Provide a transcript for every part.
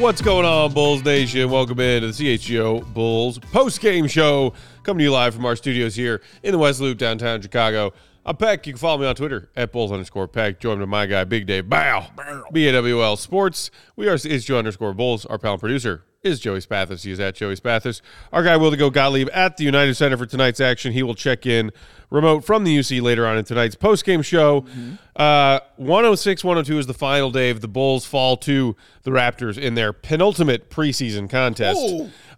What's going on, Bulls Nation? Welcome in to the CHGO Bulls post game show, coming to you live from our studios here in the West Loop, downtown Chicago. I'm Peck. You can follow me on Twitter at Bulls underscore Peck. Joined by my guy, Big Dave Bow, B A W L Sports. We are Joe underscore Bulls. Our pal and producer is Joey Spathis. He is at Joey Spathis. Our guy, Will to Go Gottlieb, at the United Center for tonight's action. He will check in remote from the UC later on in tonight's post game show. Uh, 106 102 is the final day of the Bulls fall to the Raptors in their penultimate preseason contest.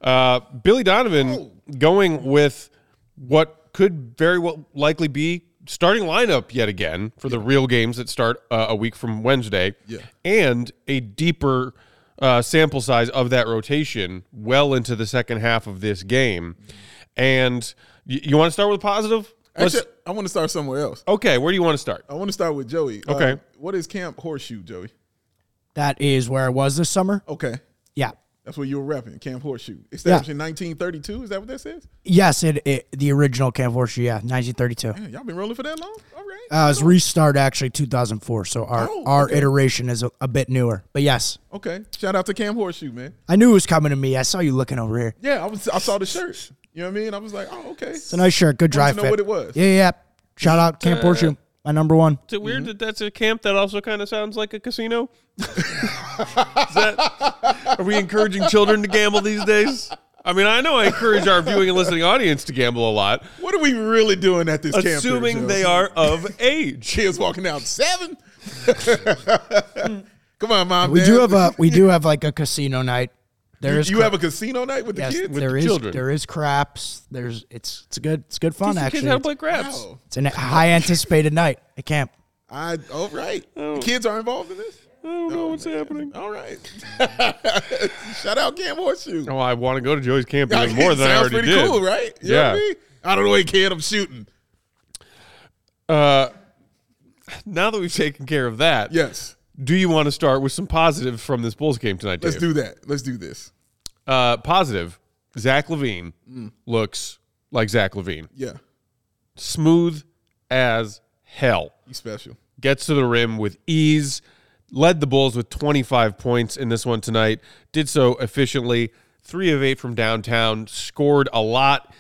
Uh, Billy Donovan going with what could very well likely be starting lineup yet again for the real games that start uh, a week from Wednesday, Yeah. and a deeper uh, sample size of that rotation well into the second half of this game. And y- you want to start with positive? Let's- Actually, I want to start somewhere else. okay, where do you want to start? I want to start with Joey. Uh, Okay. what is Camp Horseshoe, Joey? That is where I was this summer. Okay. Yeah. That's what you were repping, Camp Horseshoe. Established in 1932. Is that what that says? Yes, it, it the original Camp Horseshoe, yeah, 1932. Man, y'all been rolling for that long? All right. Uh, it was restarted actually 2004, so our Oh, our okay. iteration is a, a bit newer. But yes, okay. Shout out to Camp Horseshoe, man. I knew it was coming to me. I saw you looking over here. Yeah, I was. I saw the shirt. You know what I mean? I was like, oh, okay. It's a nice shirt, good dry Wanted to know what it was. Yeah, yeah. yeah. Shout out Camp Uh, Horseshoe, my number one. Is it weird mm-hmm. that that's a camp that also kind of sounds like a casino? Is that, are we encouraging children to gamble these days? I mean, I know I encourage our viewing and listening audience to gamble a lot, What are we really doing at this camp? assuming Joe? they are of age. kids walking out seven. Come on, mom. We Dad. do have a we do have like a casino night. There You, is you cra- have a casino night with the kids. there the is children. there is craps. There's it's it's good it's good fun Teach the actually. kids how to play craps. Wow. it's a high anticipated night at camp. I all right. The kids are involved in this. I don't know what's happening. All right. Shout out Camp Horseshoe. Oh, I want to go to Joey's camp Yeah, even more than I sounds already pretty did. cool, right? You know Yeah. what I, mean? I don't know what kid I'm shooting. Uh, now that we've taken care of that, Yes. Do you want to start with some positive from this Bulls game tonight, Dave? Let's do that. Let's do this. Uh, positive. Zach LaVine looks like Zach LaVine. Yeah. Smooth as hell. He's special. Gets to the rim with ease. Led the Bulls with 25 points in this one tonight. Did so efficiently. Three of eight from downtown. Scored a lot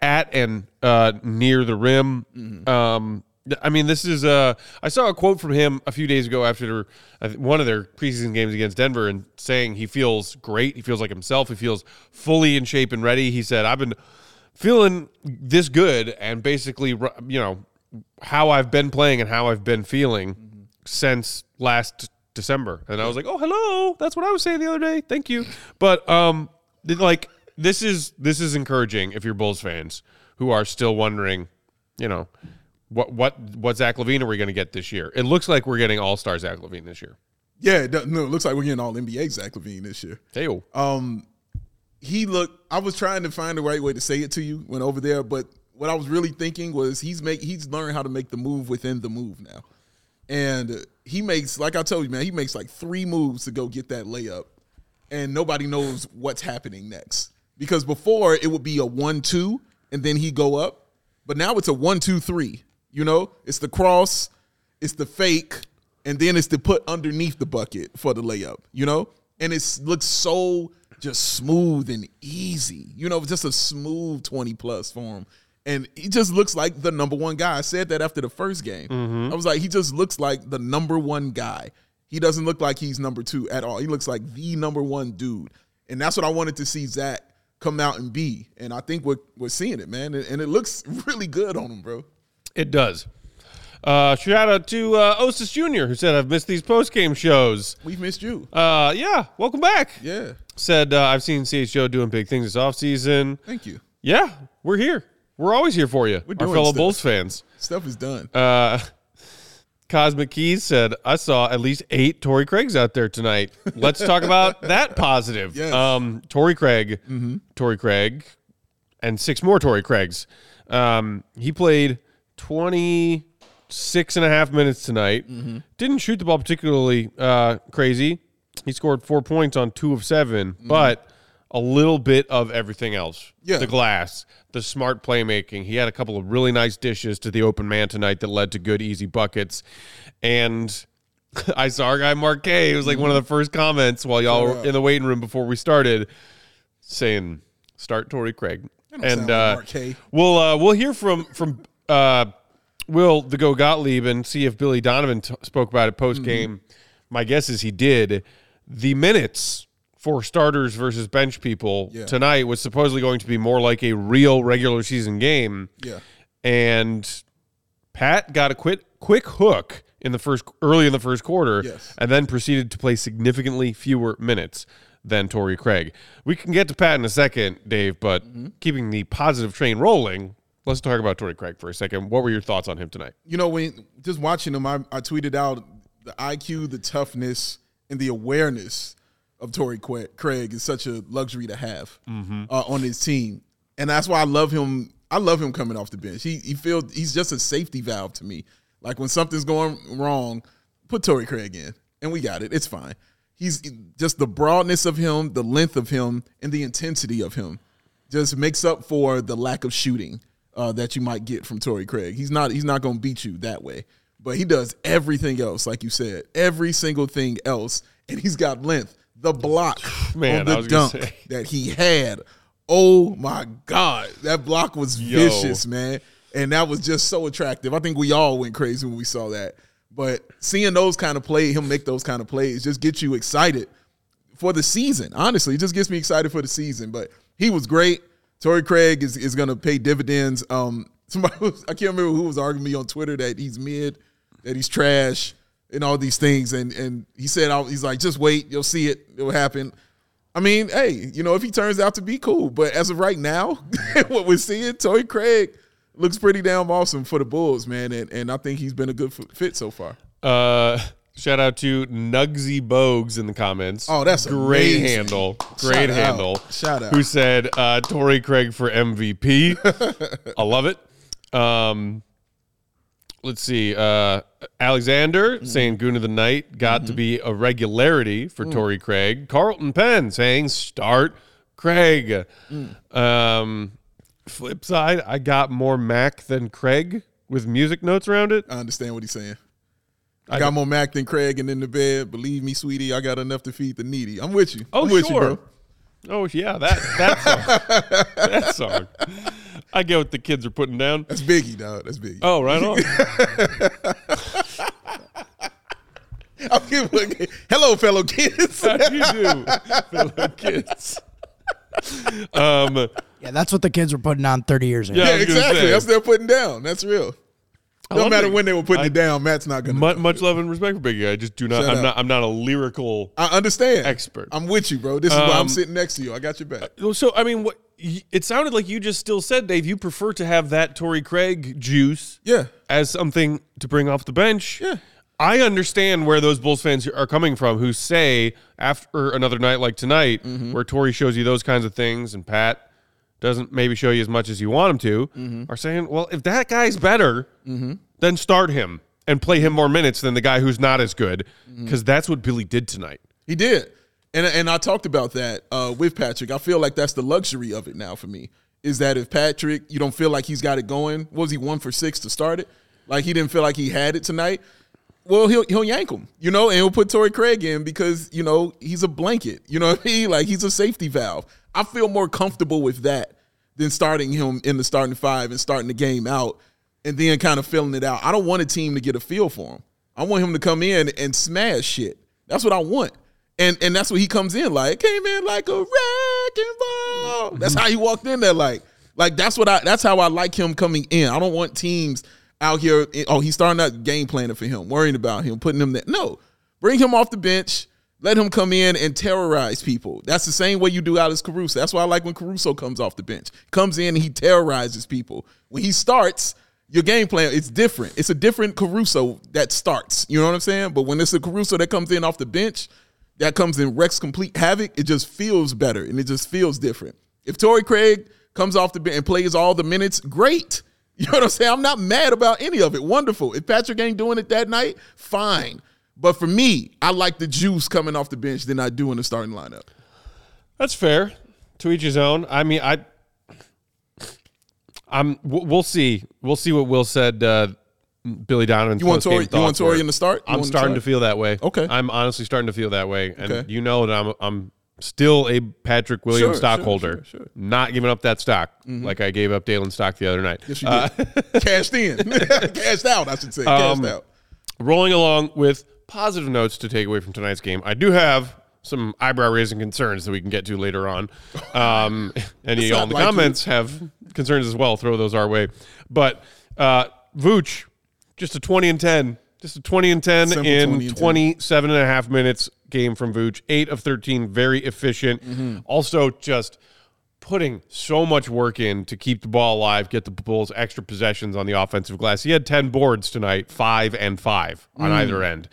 at and uh, near the rim. Um, I mean, this is. Uh, I saw a quote from him a few days ago after think, one of their preseason games against Denver, and saying he feels great. He feels like himself. He feels fully in shape and ready. He said, "I've been feeling this good, and basically, you know, how I've been playing and how I've been feeling since last December." And I was like, "Oh, hello. That's what I was saying the other day. Thank you." But um, like this is this is encouraging if you're Bulls fans who are still wondering, you know, what what what Zach LaVine are we going to get this year? It looks like we're getting All Star Zach LaVine this year. Yeah, it no, it looks like we're getting all NBA Zach LaVine this year. Hey, Um, he looked. I was trying to find the right way to say it to you when over there, but what I was really thinking was he's make he's learned how to make the move within the move now, and he makes like I told you, man, he makes like three moves to go get that layup, and nobody knows what's happening next because before it would be a one-two and then he go up, but now it's a one-two-three. You know, it's the cross, it's the fake, and then it's to put underneath the bucket for the layup, you know? And it looks so just smooth and easy, you know, just a smooth 20 plus for him. And he just looks like the number one guy. I said that after the first game. Mm-hmm. I was like, he just looks like the number one guy. He doesn't look like he's number two at all. He looks like the number one dude. And that's what I wanted to see Zach come out and be. And I think we're, we're seeing it, man. And, and it looks really good on him, bro. It does. Uh, shout out to uh, Osis Jr., who said, I've missed these post game shows. We've missed you. Uh, yeah, welcome back. Yeah. said, uh, I've seen CHO doing big things this offseason. Thank you. Yeah, we're here. We're always here for you, We're our doing fellow stuff. Bulls fans. Stuff is done. Uh, Cosmic Keys said, I saw at least eight Torrey Craigs out there tonight. Let's talk about that positive. Yes. Um, Torrey Craig, Torrey Craig, and six more Torrey Craigs. Um, he played 26 and a half minutes tonight. Didn't shoot the ball particularly uh, crazy. He scored four points on two of 7 but a little bit of everything else. Yeah. The glass, the smart playmaking. He had a couple of really nice dishes to the open man tonight that led to good, easy buckets. And I saw our guy Mark K. It was like one of the first comments while y'all were in the waiting room before we started saying, start Torrey Craig. And like uh, K. we'll uh, we'll hear from from uh, Will the Go Gottlieb and see if Billy Donovan t- spoke about it post game. My guess is he did. The minutes for starters versus bench people Yeah. tonight was supposedly going to be more like a real regular season game. Yeah. And Pat got a quick quick hook in the first early in the first quarter, Yes. and then proceeded to play significantly fewer minutes than Torrey Craig. We can get to Pat in a second, Dave, but Mm-hmm. keeping the positive train rolling, let's talk about Torrey Craig for a second. What were your thoughts on him tonight? you know, when just watching him, I, I tweeted out the IQ, the toughness, and the awareness of Torrey Craig is such a luxury to have uh, on his team, and that's why I love him. I love him coming off the bench. He he feels he's just a safety valve to me. Like when something's going wrong, put Torrey Craig in, and we got it. It's fine. He's just the broadness of him, the length of him, and the intensity of him just makes up for the lack of shooting uh, that you might get from Torrey Craig. He's not he's not going to beat you that way, but he does everything else, like you said, every single thing else, and he's got length. The block Man, on the dunk that he had, oh my god, that block was Yo. vicious, man, and that was just so attractive. I think we all went crazy when we saw that. But seeing those kind of plays, him make those kind of plays, just gets you excited for the season. Honestly, it just gets me excited for the season. But he was great. Torrey Craig is, is going to pay dividends. Um, somebody was, I can't remember who was arguing me on Twitter that he's mid, that he's trash, and all these things. And and he said I- he's like, just wait, you'll see it, it will happen. I mean, hey, you know, if he turns out to be cool, but as of right now, what we're seeing, Torrey Craig looks pretty damn awesome for the Bulls, man, and and I think he's been a good fit so far. Uh, shout out to Nugsy Bogues in the comments. Oh, that's a great amazing. handle. Great Shout out. handle. Shout out. Who said uh, Torrey Craig for MVP? I love it. Um, let's see. Uh, Alexander saying Goon of the Night got to be a regularity for Torrey Craig. Carlton Penn saying start Craig. Um, flip side, I got more Mac than Craig with music notes around it. I understand what he's saying. I got more Mac than Craig and in the bed. Believe me, sweetie, I got enough to feed the needy. I'm with you. Oh, I'm with sure. you, bro. Oh yeah, that that song. that song. I get what the kids are putting down. That's Biggie, dog. That's Biggie. Oh, right on. I'm giving- Hello, fellow kids. How do you do, fellow kids? Um, Yeah, that's what the kids were putting on 30 years ago. Yeah. Yeah, exactly. That's what they're putting down. That's real. No matter Biggie. when they were putting I- it down, Matt's not gonna. much, much love and respect for Biggie. I just do not. I'm not. I'm not a lyrical. I understand. Expert. I'm with you, bro. This is why I'm Um, sitting next to you. I got your back. So I mean, what? It sounded like you just still said, Dave. You prefer to have that Torrey Craig juice Yeah. as something to bring off the bench. Yeah. I understand where those Bulls fans are coming from who say after another night like tonight, Mm-hmm. where Torrey shows you those kinds of things and Pat doesn't maybe show you as much as you want him to, Mm-hmm. are saying, well, if that guy's better, then start him and play him more minutes than the guy who's not as good, Mm-hmm. because that's what Billy did tonight. He did. And and I talked about that uh, with Patrick. I feel like that's the luxury of it now for me. Is that if Patrick, you don't feel like he's got it going, what was he one for six to start it? Like he didn't feel like he had it tonight. Well, he'll he'll yank him, you know, and he'll put Torrey Craig in because, you know, he's a blanket. You know what I mean? Like he's a safety valve. I feel more comfortable with that than starting him in the starting five and starting the game out and then kind of filling it out. I don't want a team to get a feel for him. I want him to come in and smash shit. That's what I want. And and that's what he comes in like. Came in like a wrecking ball. Mm-hmm. That's how he walked in there like. Like that's what I that's how I like him coming in. I don't want teams out here oh he's starting that game planning for him, worrying about him, putting him there. No. Bring him off the bench, Let him come in and terrorize people. That's the same way you do Alex Caruso. That's why I like when Caruso comes off the bench. Comes in and he terrorizes people. When he starts, your game plan it's different. It's a different Caruso that starts. You know what I'm saying? But when it's a Caruso that comes in off the bench, that comes in wrecks complete havoc, it just feels better and it just feels different. If Torrey Craig comes off the bench and plays all the minutes, great. You know what I'm saying? I'm not mad about any of it. Wonderful. If Patrick ain't doing it that night, fine. But for me, I like the juice coming off the bench than I do in the starting lineup. That's fair. To each his own. I mean, I, I'm. We'll see. We'll see what Will said. Uh, Billy Donovan. You want Torrey? You want Torrey in the start? You I'm starting to feel that way. Okay. I'm honestly starting to feel that way, and Okay. you know that I'm. I'm still a Patrick Williams Sure, stockholder. sure, sure. Not giving up that stock like I gave up Dalen stock the other night. Yes, you Uh, did. Cashed in. Cashed out, I should say. Cashed Um, out. rolling along with positive notes to take away from tonight's game, I do have some eyebrow raising concerns that we can get to later on. Um, any of y'all in the like comments have concerns as well, throw those our way. But uh, Vooch, just a 20 and 10, just a 20 and 10 Simple in 20 and 10. 27 and a half minutes game from Vooch, 8 of 13, very efficient. Mm-hmm. Also, just putting so much work in to keep the ball alive, get the Bulls extra possessions on the offensive glass. He had 10 boards tonight, five and five on Mm. either end.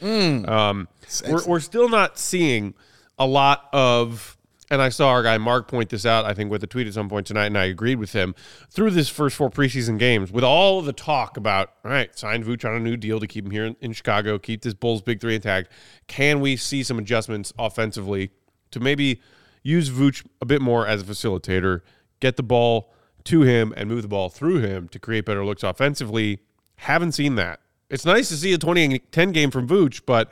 Um, we're, we're still not seeing a lot of, and I saw our guy Mark point this out, I think, with a tweet at some point tonight, and I agreed with him. Through this first four preseason games, with all of the talk about, all right, sign Vooch on a new deal to keep him here in, in Chicago, keep this Bulls big three intact, can we see some adjustments offensively to maybe use Vooch a bit more as a facilitator, get the ball to him and move the ball through him to create better looks offensively? Haven't seen that. It's nice to see a 20 10 game from Vooch, but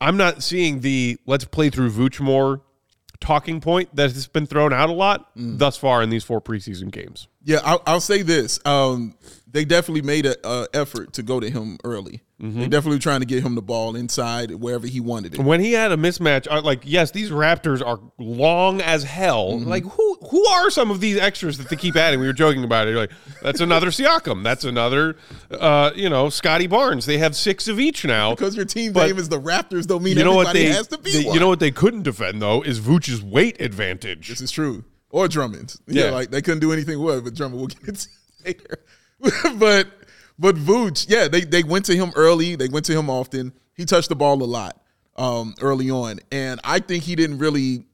I'm not seeing the let's play through Vooch more talking point that has been thrown out a lot mm. thus far in these four preseason games. Yeah, I'll, I'll say this. Um, they definitely made an effort to go to him early. Mm-hmm. They definitely trying to get him the ball inside wherever he wanted it. When he had a mismatch, like yes, these Raptors are long as hell. Like who who are some of these extras that they keep adding? We were joking about it. You're like that's another Siakam. That's another, uh, you know, Scottie Barnes. They have six of each now. Because your team's But- name is the Raptors, don't mean you know everybody what they, has to be they- one. you know what they couldn't defend though is Vooch's weight advantage. This is true. Or Drummond. Yeah, Yeah. like they couldn't do anything with it, but Drummond will get it later. but but Vooch, yeah, they they went to him early. They went to him often. He touched the ball a lot um, early on, and I think he didn't really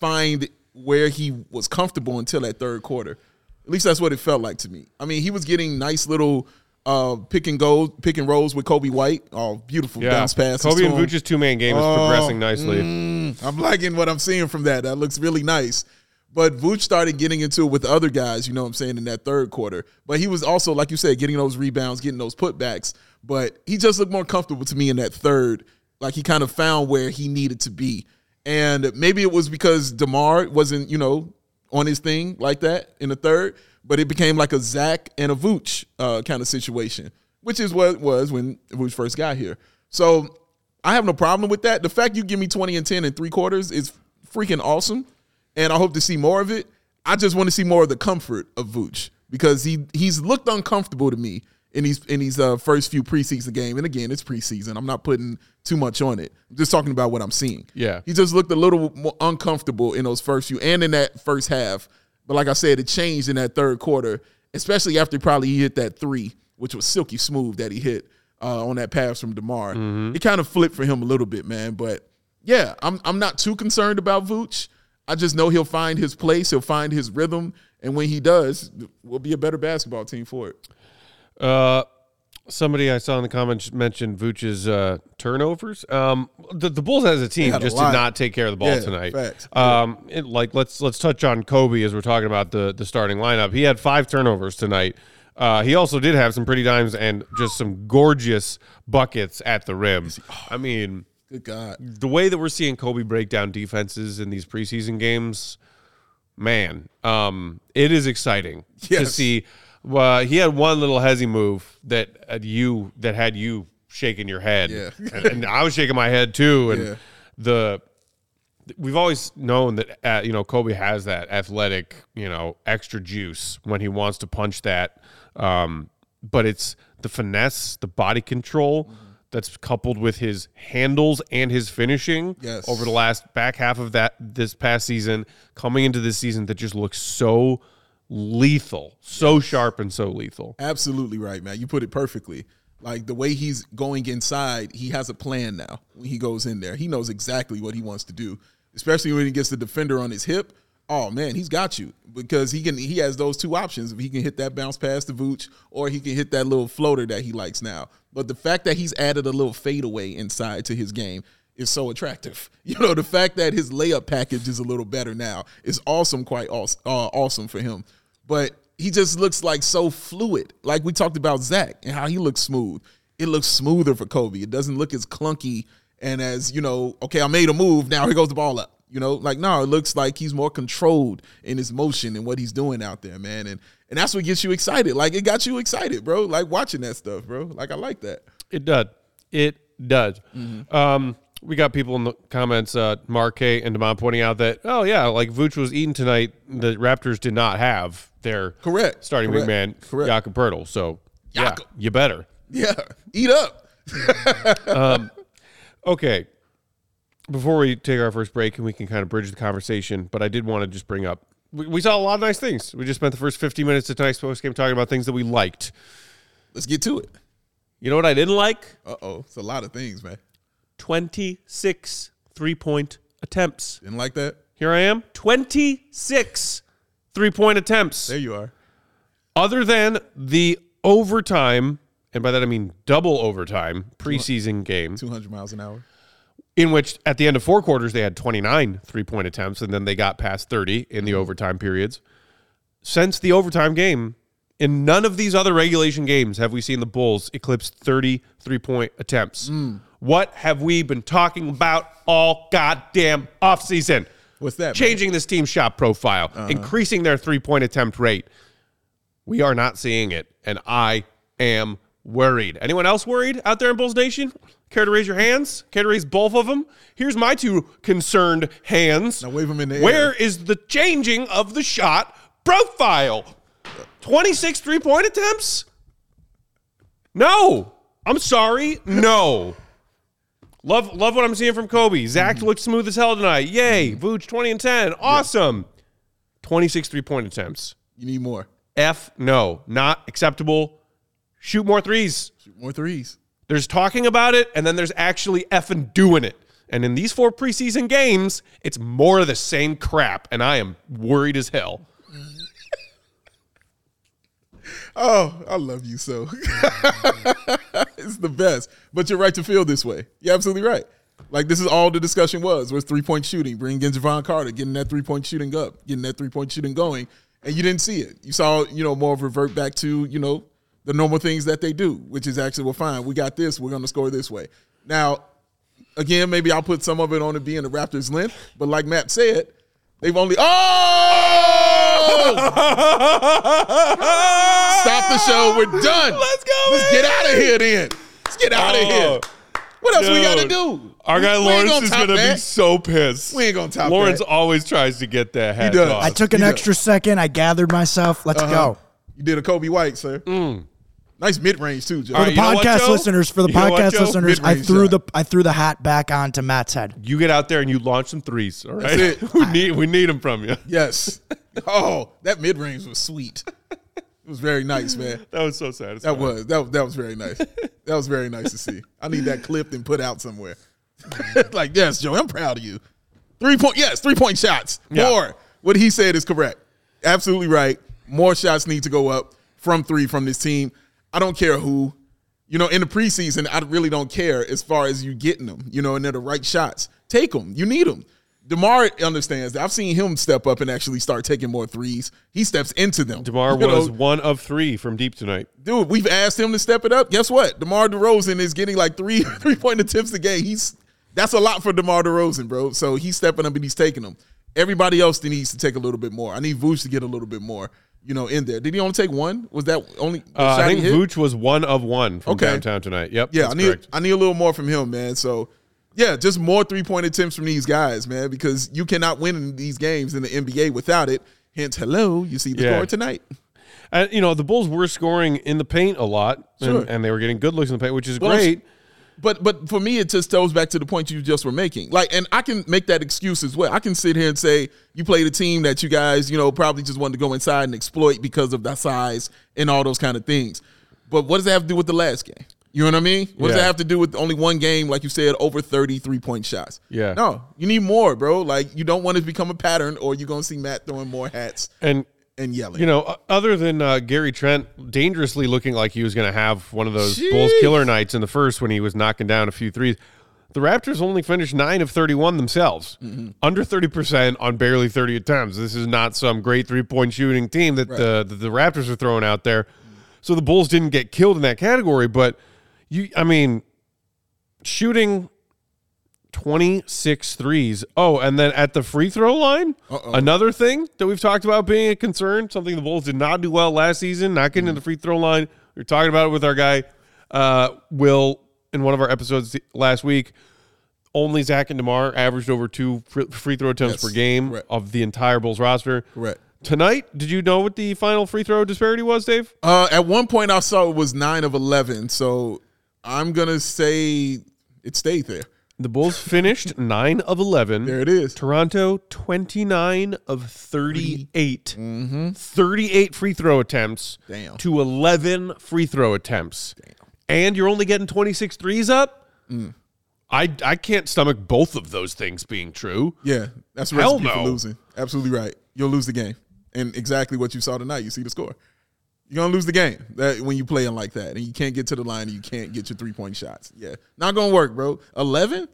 find where he was comfortable until that third quarter. At least that's what it felt like to me. I mean, he was getting nice little uh, pick and go, pick and rolls with Coby White. Oh, beautiful Yeah, bounce passes. Coby and. Vooch's two man game is Oh, progressing nicely. I'm liking what I'm seeing from that. That looks really nice. But Vooch started getting into it with other guys, you know what I'm saying, in that third quarter. But he was also, like you said, getting those rebounds, getting those putbacks. But he just looked more comfortable to me in that third. Like he kind of found where he needed to be. And maybe it was because DeMar wasn't, you know, on his thing like that in the third, but it became like a Zach and a Vooch uh, kind of situation, which is what it was when Vooch first got here. So I have no problem with that. The fact you give me 20 and 10 in three quarters is freaking awesome. And I hope to see more of it. I just want to see more of the comfort of Vooch because he he's looked uncomfortable to me in these in these uh, first few preseason games. And again, it's preseason. I'm not putting too much on it. I'm just talking about what I'm seeing. Yeah. He just looked a little more uncomfortable in those first few and in that first half. But like I said, it changed in that third quarter, especially after probably he hit that three, which was silky smooth that he hit uh, on that pass from DeMar. It kind of flipped for him a little bit, man. But yeah, I'm I'm not too concerned about Vooch. I just know he'll find his place, he'll find his rhythm, and when he does, we'll be a better basketball team for it. Uh, somebody I saw in the comments mentioned Vooch's uh, turnovers. Um, the, the Bulls as a team had a just lot. did not take care of the ball Yeah, tonight. facts. Um, it- like let's let's touch on Coby as we're talking about the the starting lineup. He had five turnovers tonight. Uh, he also did have some pretty dimes and just some gorgeous buckets at the rim. I mean, Good God. the way that we're seeing Coby break down defenses in these preseason games, man, um, it is exciting to see. Uh, he had one little hezzy move that had you that had you shaking your head, Yeah. and, and I was shaking my head too. And Yeah. the we've always known that uh, you know Coby has that athletic, you know, extra juice when he wants to punch that. Um, but it's the finesse, the body control, that's coupled with his handles and his finishing Yes. over the last back half of that this past season, coming into this season that just looks so lethal, so sharp and so lethal. Absolutely right, man. You put it perfectly. Like the way he's going inside, he has a plan now. When he goes in there, he knows exactly what he wants to do. Especially when he gets the defender on his hip. Oh man, he's got you because he can. He has those two options. He can hit that bounce pass to Vooch, or he can hit that little floater that he likes now. But the fact that he's added a little fadeaway inside to his game is so attractive. You know, the fact that his layup package is a little better now is awesome. Quite awesome, uh, awesome for him. But he just looks like so fluid. Like we talked about Zach and how he looks smooth. It looks smoother for Coby. It doesn't look as clunky and as, you know, okay, I made a move, now here goes the ball up. You know, like no, it looks like he's more controlled in his motion and what he's doing out there, man. And and that's what gets you excited. Like it got you excited, bro. Like watching that stuff, bro. Like I like that. It does. It does. Um, we got people in the comments, uh, Mark K and Demond pointing out that, oh, yeah, like Vooch was eaten tonight. The Raptors did not have their Correct. starting Correct. big man, Correct. Jakob Poeltl. So, yeah, you better. Yeah. Eat up. um, Okay. Before we take our first break and we can kind of bridge the conversation, but I did want to just bring up we, we saw a lot of nice things. We just spent the first 50 minutes of tonight's post game talking about things that we liked. Let's get to it. You know what I didn't like? Uh oh. It's a lot of things, man. 26 three point attempts. Didn't like that? Here I am, 26 three point attempts. There you are. Other than the overtime, and by that I mean double overtime preseason game, 200 miles an hour. In which at the end of four quarters they had 29 three point attempts, and then they got past 30 in the mm-hmm. overtime periods. Since the overtime game, in none of these other regulation games have we seen the Bulls eclipse 30 three point attempts. Mm. What have we been talking about all goddamn offseason? What's that? man? changing this team's shot profile, uh-huh. increasing their three point attempt rate. We are not seeing it, and I am worried. Anyone else worried out there in Bulls Nation? Care to raise your hands? Care to raise both of them? Here's my two concerned hands. Now wave them in the air. Where is the changing of the shot profile? 26 three point attempts? No. I'm sorry. No. Love love what I'm seeing from Coby. Zach Mm-hmm. looked smooth as hell tonight. Yay. Vooch 20 and 10. Awesome. 26 three point attempts. You need more. F no. Not acceptable. Shoot more threes. Shoot more threes. There's talking about it, and then there's actually effing doing it. And in these four preseason games, it's more of the same crap, and I am worried as hell. Oh, I love you so. it's the best. But you're right to feel this way. You're absolutely right. Like this is all the discussion was was three point shooting, bringing in Jevon Carter, getting that three point shooting up, getting that three point shooting going, and you didn't see it. You saw, you know, more of revert back to, you know, the normal things that they do, which is actually well, fine. We got this. We're going to score this way. Now, again, maybe I'll put some of it on it being the Raptors' length, but like Matt said, they've only oh stop the show. We're done. Let's go, Let's get out of here then. Let's get out of here. What else we got to do? Our guy we ain't Lawrence is going to be so pissed. We ain't gonna top Lawrence that. always tries to get that hat does. tossed. I took an He does. extra second. I gathered myself. Let's Uh-huh. go. You did a Coby White, sir. Nice mid range too, Joe. For the you know what, podcast listeners, for the You know what, podcast listeners, I Mid-range threw shot. the I threw the hat back onto Matt's head. You get out there and you launch some threes, all right? That's it. we need we need them from you. Yes. Oh, that mid range was sweet. It was very nice, man. That was so satisfying. That was that, that was very nice. That was very nice to see. I need that clipped and put out somewhere. like, yes, Joe, I'm proud of you. Three point, yes, three point shots. Yeah. More. What he said is correct. Absolutely right. More shots need to go up from three from this team. I don't care who. You know, in the preseason, I really don't care as far as you getting them. You know, and they're the right shots. Take them. You need them. Demar understands that. I've seen him step up and actually start taking more threes. He steps into them. Demar You know, was one of three from deep tonight. dude, we've asked him to step it up. Guess what? DeMar DeRozan is getting like three three point attempts a game. He's that's a lot for DeMar DeRozan, bro. So he's stepping up and he's taking them. Everybody else needs to take a little bit more. I need Vooch to get a little bit more, you know, in there. Did he only take one? Was that only the Uh, I think hit? Vooch was one of one from Okay. downtown tonight. Yep. Yeah, I need correct. I need a little more from him, man. So yeah, just more three point attempts from these guys, man, because you cannot win in these games in the NBA without it. Hence, hello, you see the Yeah. score tonight. And, you know, the Bulls were scoring in the paint a lot, and, Sure. and they were getting good looks in the paint, which is Well, great. But but for me, it just goes back to the point you just were making. Like, and I can make that excuse as well. I can sit here and say you played a team that you guys, you know, probably just wanted to go inside and exploit because of the size and all those kind of things. But what does that have to do with the last game? You know what I mean? What does Yeah. that have to do with only one game, like you said, over 33 point shots? Yeah. No, you need more, bro. Like, you don't want it to become a pattern, or you're going to see Matt throwing more hats And and yelling. you know, other than uh, Gary Trent dangerously looking like he was going to have one of those Jeez. Bulls killer nights in the first when he was knocking down a few threes, the Raptors only finished nine of 31 themselves, Mm-hmm. under 30% on barely 30 attempts. This is not some great three point shooting team that, the, that the Raptors are throwing out there. So the Bulls didn't get killed in that category, but you, I mean, shooting 26 threes. Oh, and then at the free throw line, Uh-oh. another thing that we've talked about being a concern, something the Bulls did not do well last season, not getting to the free throw line. We are talking about it with our guy, uh, Will, in one of our episodes last week. Only Zach and DeMar averaged over two free throw attempts Yes, per game correct. of the entire Bulls roster. Correct. Tonight, did you know what the final free throw disparity was, Dave? Uh, at one point, I saw it was nine of 11. So I'm going to say it stayed there. The Bulls finished 9 of 11. There it is. Toronto, 29 of 38. Mm-hmm. 38 free throw attempts Damn. to 11 free throw attempts. And you're only getting 26 threes up? Mm. I, I can't stomach both of those things being true. Yeah, that's a Hell recipe for losing. Absolutely right. You'll lose the game, and exactly what you saw tonight. You see the score. You're gonna lose the game that when you playing like that, and you can't get to the line, and you can't get your three point shots. Yeah, not gonna work, bro. Eleven.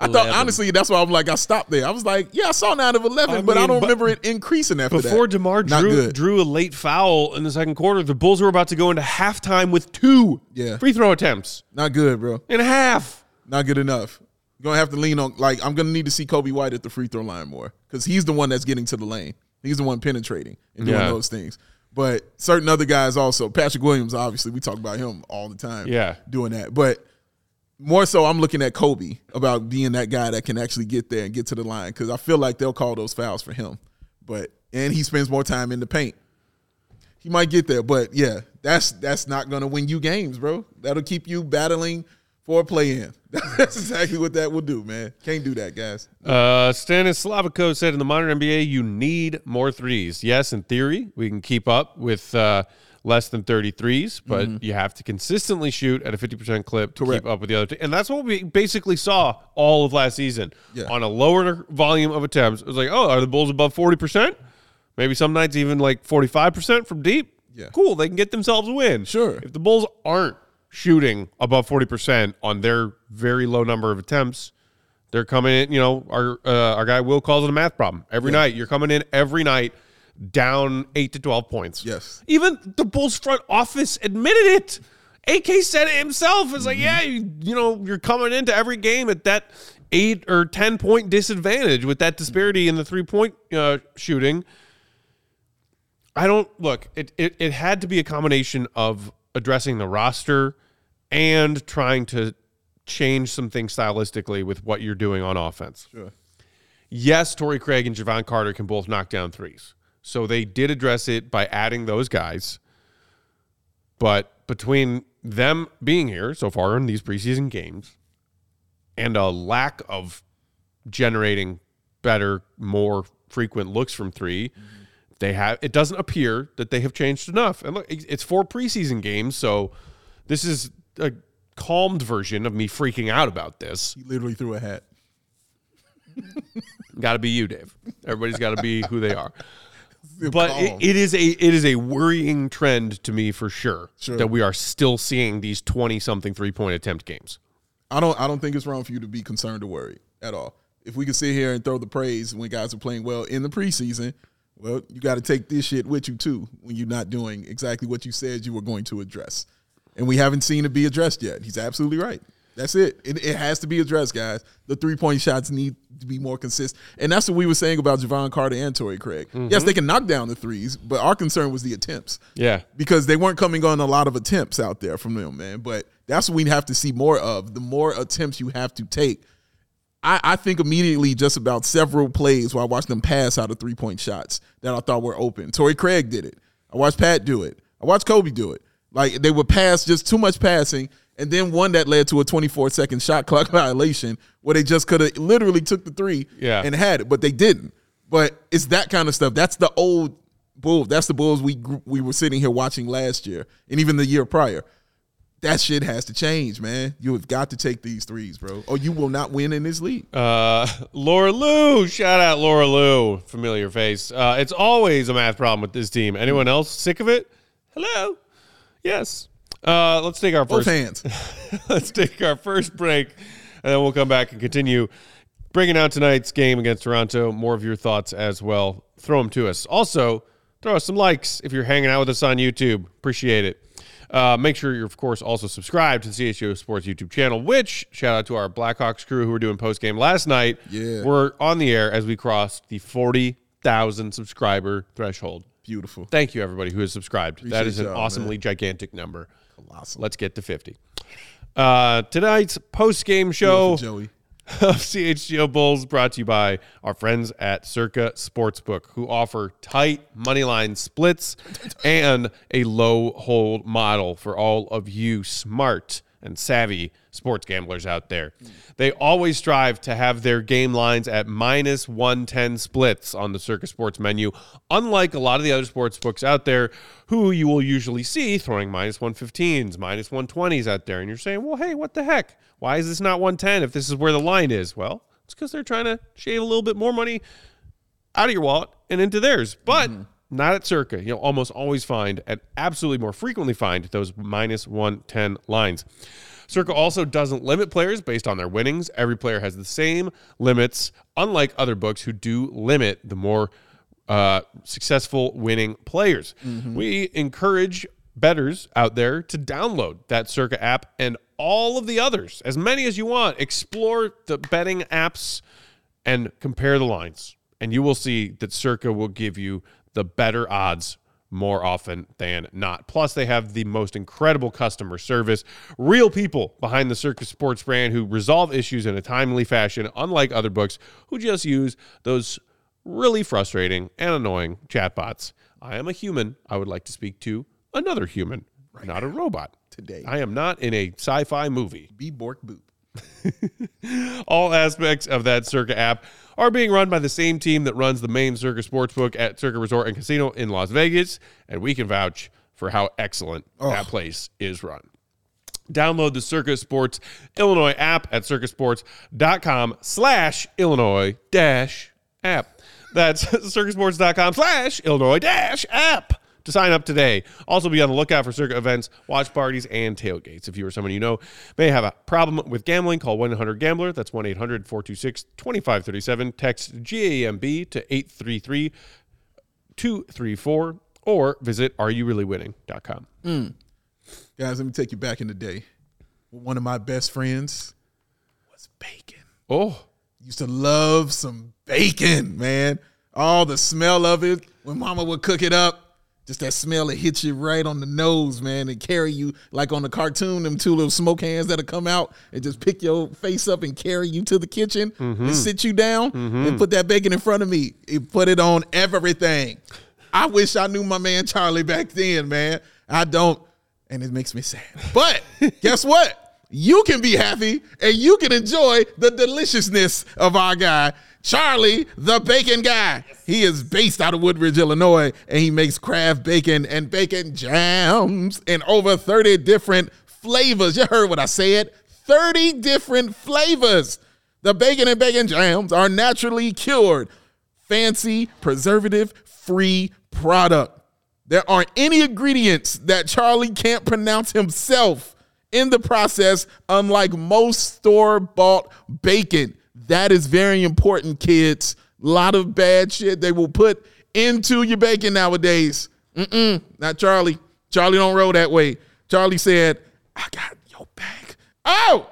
I thought honestly that's why I'm like I stopped there. I was like, yeah, I saw nine of eleven, I but I don't but- remember it increasing after that. Before DeMar drew, drew a late foul in the second quarter, the Bulls were about to go into halftime with two Yeah. free throw attempts Not good, bro. In half. Not good enough. You're gonna have to lean on like I'm gonna need to see Coby White at the free throw line more because he's the one that's getting to the lane. He's the one penetrating and doing Yeah. those things. But certain other guys also, Patrick Williams, obviously, we talk about him all the time. Yeah. doing that. But more so, I'm looking at Coby about being that guy that can actually get there and get to the line because I feel like they'll call those fouls for him. But and he spends more time in the paint. He might get there, but yeah, that's that's not gonna win you games, bro. That'll keep you battling for a play in. That's exactly what that will do, man. Can't do that, guys. Uh, Stanis Slavico said in the modern NBA, you need more threes. Yes, in theory, we can keep up with uh, less than 30 threes, but you have to consistently shoot at a 50% clip to Correct. keep up with the other team. And that's what we basically saw all of last season. Yeah. On a lower volume of attempts, it was like, oh, are the Bulls above 40%? Maybe some nights even like 45% from deep. Yeah. Cool. They can get themselves a win. Sure. If the Bulls aren't shooting above 40% on their very low number of attempts, they're coming in, you know, our uh, our guy Will calls it a math problem. Every night you're coming in every night down 8 to 12 points. Yes. Even the Bulls front office admitted it. AK said it himself. It's like, yeah, you, you know, you're coming into every game at that 8 or 10 point disadvantage with that disparity in the three point uh, shooting. I don't look, it, it it had to be a combination of addressing the roster and trying to change some things stylistically with what you're doing on offense. Sure. Yes, Torrey Craig and Jevon Carter can both knock down threes. So they did address it by adding those guys. But between them being here so far in these preseason games and a lack of generating better, more frequent looks from 3 mm-hmm. They have it doesn't appear that they have changed enough. And look, it's four preseason games, so this is a calmed version of me freaking out about this. He literally threw a hat. Got to be you, Dave. Everybody's got to be who they are. But it, it is a it is a worrying trend to me for sure, Sure. that we are still seeing these twenty something three point attempt games. I don't I don't think it's wrong for you to be concerned or worried at all. If we could sit here and throw the praise when guys are playing well in the preseason, well, you got to take this shit with you too when you're not doing exactly what you said you were going to address. And we haven't seen it be addressed yet. He's absolutely right. That's it. It, it has to be addressed, guys. The three point shots need to be more consistent. And that's what we were saying about Jevon Carter and Torrey Craig. Mm-hmm. Yes, they can knock down the threes, but our concern was the attempts Yeah, because they weren't coming on a lot of attempts out there from them, man. But that's what we have to see more of. The more attempts you have to take. I, I think immediately just about several plays where I watched them pass out of three point shots that I thought were open. Torrey Craig did it. I watched Pat do it. I watched Coby do it. Like they would pass just too much passing, and then one that led to a 24 second shot clock violation where they just could have literally took the three Yeah. and had it, but they didn't. But it's that kind of stuff. That's the old Bulls. That's the Bulls we we were sitting here watching last year and even the year prior. That shit has to change, man. You have got to take these threes, bro, or you will not win in this league. Uh, Laura Lou, shout out Laura Lou, familiar face. Uh, it's always a math problem with this team. Anyone else sick of it? Hello, yes. Uh, let's take our Both first. hands. let's take our first break, and then we'll come back and continue breaking down tonight's game against Toronto. More of your thoughts as well. Throw them to us. Also, throw us some likes if you're hanging out with us on YouTube. Appreciate it. Uh, make sure you're, of course, also subscribed to the CHGO Sports YouTube channel, which, shout out to our Blackhawks crew who were doing post game last night. Yeah. We're on the air as we crossed the 40,000 subscriber threshold. Beautiful. Thank you, everybody who has subscribed. that Appreciate is an awesomely gigantic number. Colossal. Let's get to 50. Uh, tonight's post game show Joey. Of CHGO Bulls brought to you by our friends at Circa Sportsbook, who offer tight money line splits and a low hold model for all of you smart and savvy sports gamblers out there. They always strive to have their game lines at minus 110 splits on the Circa Sports menu, unlike a lot of the other sports books out there who you will usually see throwing minus 115s, minus 120s out there. And you're saying, well, hey, what the heck? Why is this not 110 if this is where the line is? Well, it's because they're trying to shave a little bit more money out of your wallet and into theirs. But mm-hmm. Not at Circa. You'll almost always find, and absolutely more frequently find, those minus 110 lines. Circa also doesn't limit players based on their winnings. Every player has the same limits, unlike other books who do limit the more uh, successful winning players. We encourage betters out there to download that Circa app and all of the others, as many as you want. Explore the betting apps and compare the lines, and you will see that Circa will give you the better odds more often than not. Plus, they have the most incredible customer service, real people behind the Circa Sports brand who resolve issues in a timely fashion, unlike other books who just use those really frustrating and annoying chatbots. I am a human. I would like to speak to another human, not a robot. Today. I am not in a sci fi movie. Be Bork Boop. All aspects of that Circa app are being run by the same team that runs the main Circa Sportsbook at Circa Resort and Casino in Las Vegas, and we can vouch for how excellent that place is run. Download the Circa Sports Illinois app at circasports.com slash Illinois dash app. That's circasports.com slash Illinois dash app to sign up today. Also be on the lookout for Circa events, watch parties, and tailgates. If you or someone you know may have a problem with gambling, call 1-800-GAMBLER. That's 1-800-426-2537. Text GAMB to 833 234 or visit areyoureallywinning.com. Hmm. Guys, let me take you back in the day. One of my best friends was bacon. Oh, Used to love some bacon, man. All the smell of it when mama would cook it up. Just that smell, it hits you right on the nose, man, and carry you like on the cartoon, them two little smoke hands that'll come out and just pick your face up and carry you to the kitchen and mm-hmm. sit you down and mm-hmm. put that bacon in front of me. It put it on everything. I wish I knew my man Charlie back then, man. I don't, and it makes me sad. But guess what? You can be happy and you can enjoy the deliciousness of our guy, Charlie, the bacon guy. He is based out of Woodridge, Illinois, and he makes craft bacon and bacon jams in over 30 different flavors. You heard what I said 30 different flavors. The bacon and bacon jams are naturally cured, fancy, preservative free product. There aren't any ingredients that Charlie can't pronounce himself in the process, unlike most store bought bacon. That is very important, kids. A lot of bad shit they will put into your bacon nowadays. Mm-mm, not Charlie. Charlie don't roll that way. Charlie said, I got your back. Oh,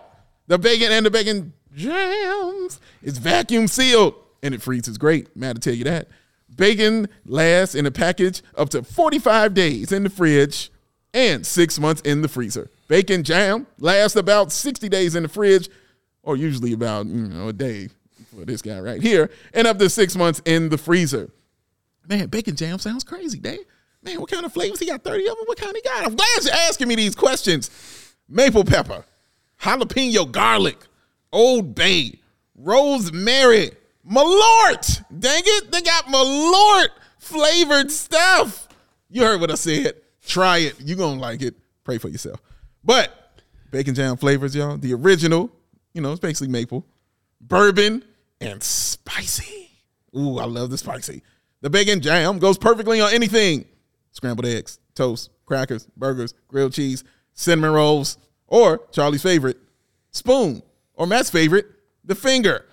the bacon and the bacon jams is vacuum sealed and it freezes great. Man, to tell you that. Bacon lasts in a package up to 45 days in the fridge and six months in the freezer. Bacon jam lasts about 60 days in the fridge, or usually about you know, a day for this guy right here, and up to six months in the freezer. Man, bacon jam sounds crazy, Dave. Man, what kind of flavors? He got 30 of them. What kind he got? I'm glad you're asking me these questions. maple pepper, jalapeno garlic, Old Bay, rosemary, Malort. Dang it, they got Malort flavored stuff. You heard what I said. Try it. You're going to like it. Pray for yourself. But bacon jam flavors, y'all. The original, you know, it's basically maple, bourbon, and spicy. Ooh, I love the spicy. The bacon jam goes perfectly on anything scrambled eggs, toast, crackers, burgers, grilled cheese, cinnamon rolls, or Charlie's favorite, spoon, or Matt's favorite, the finger.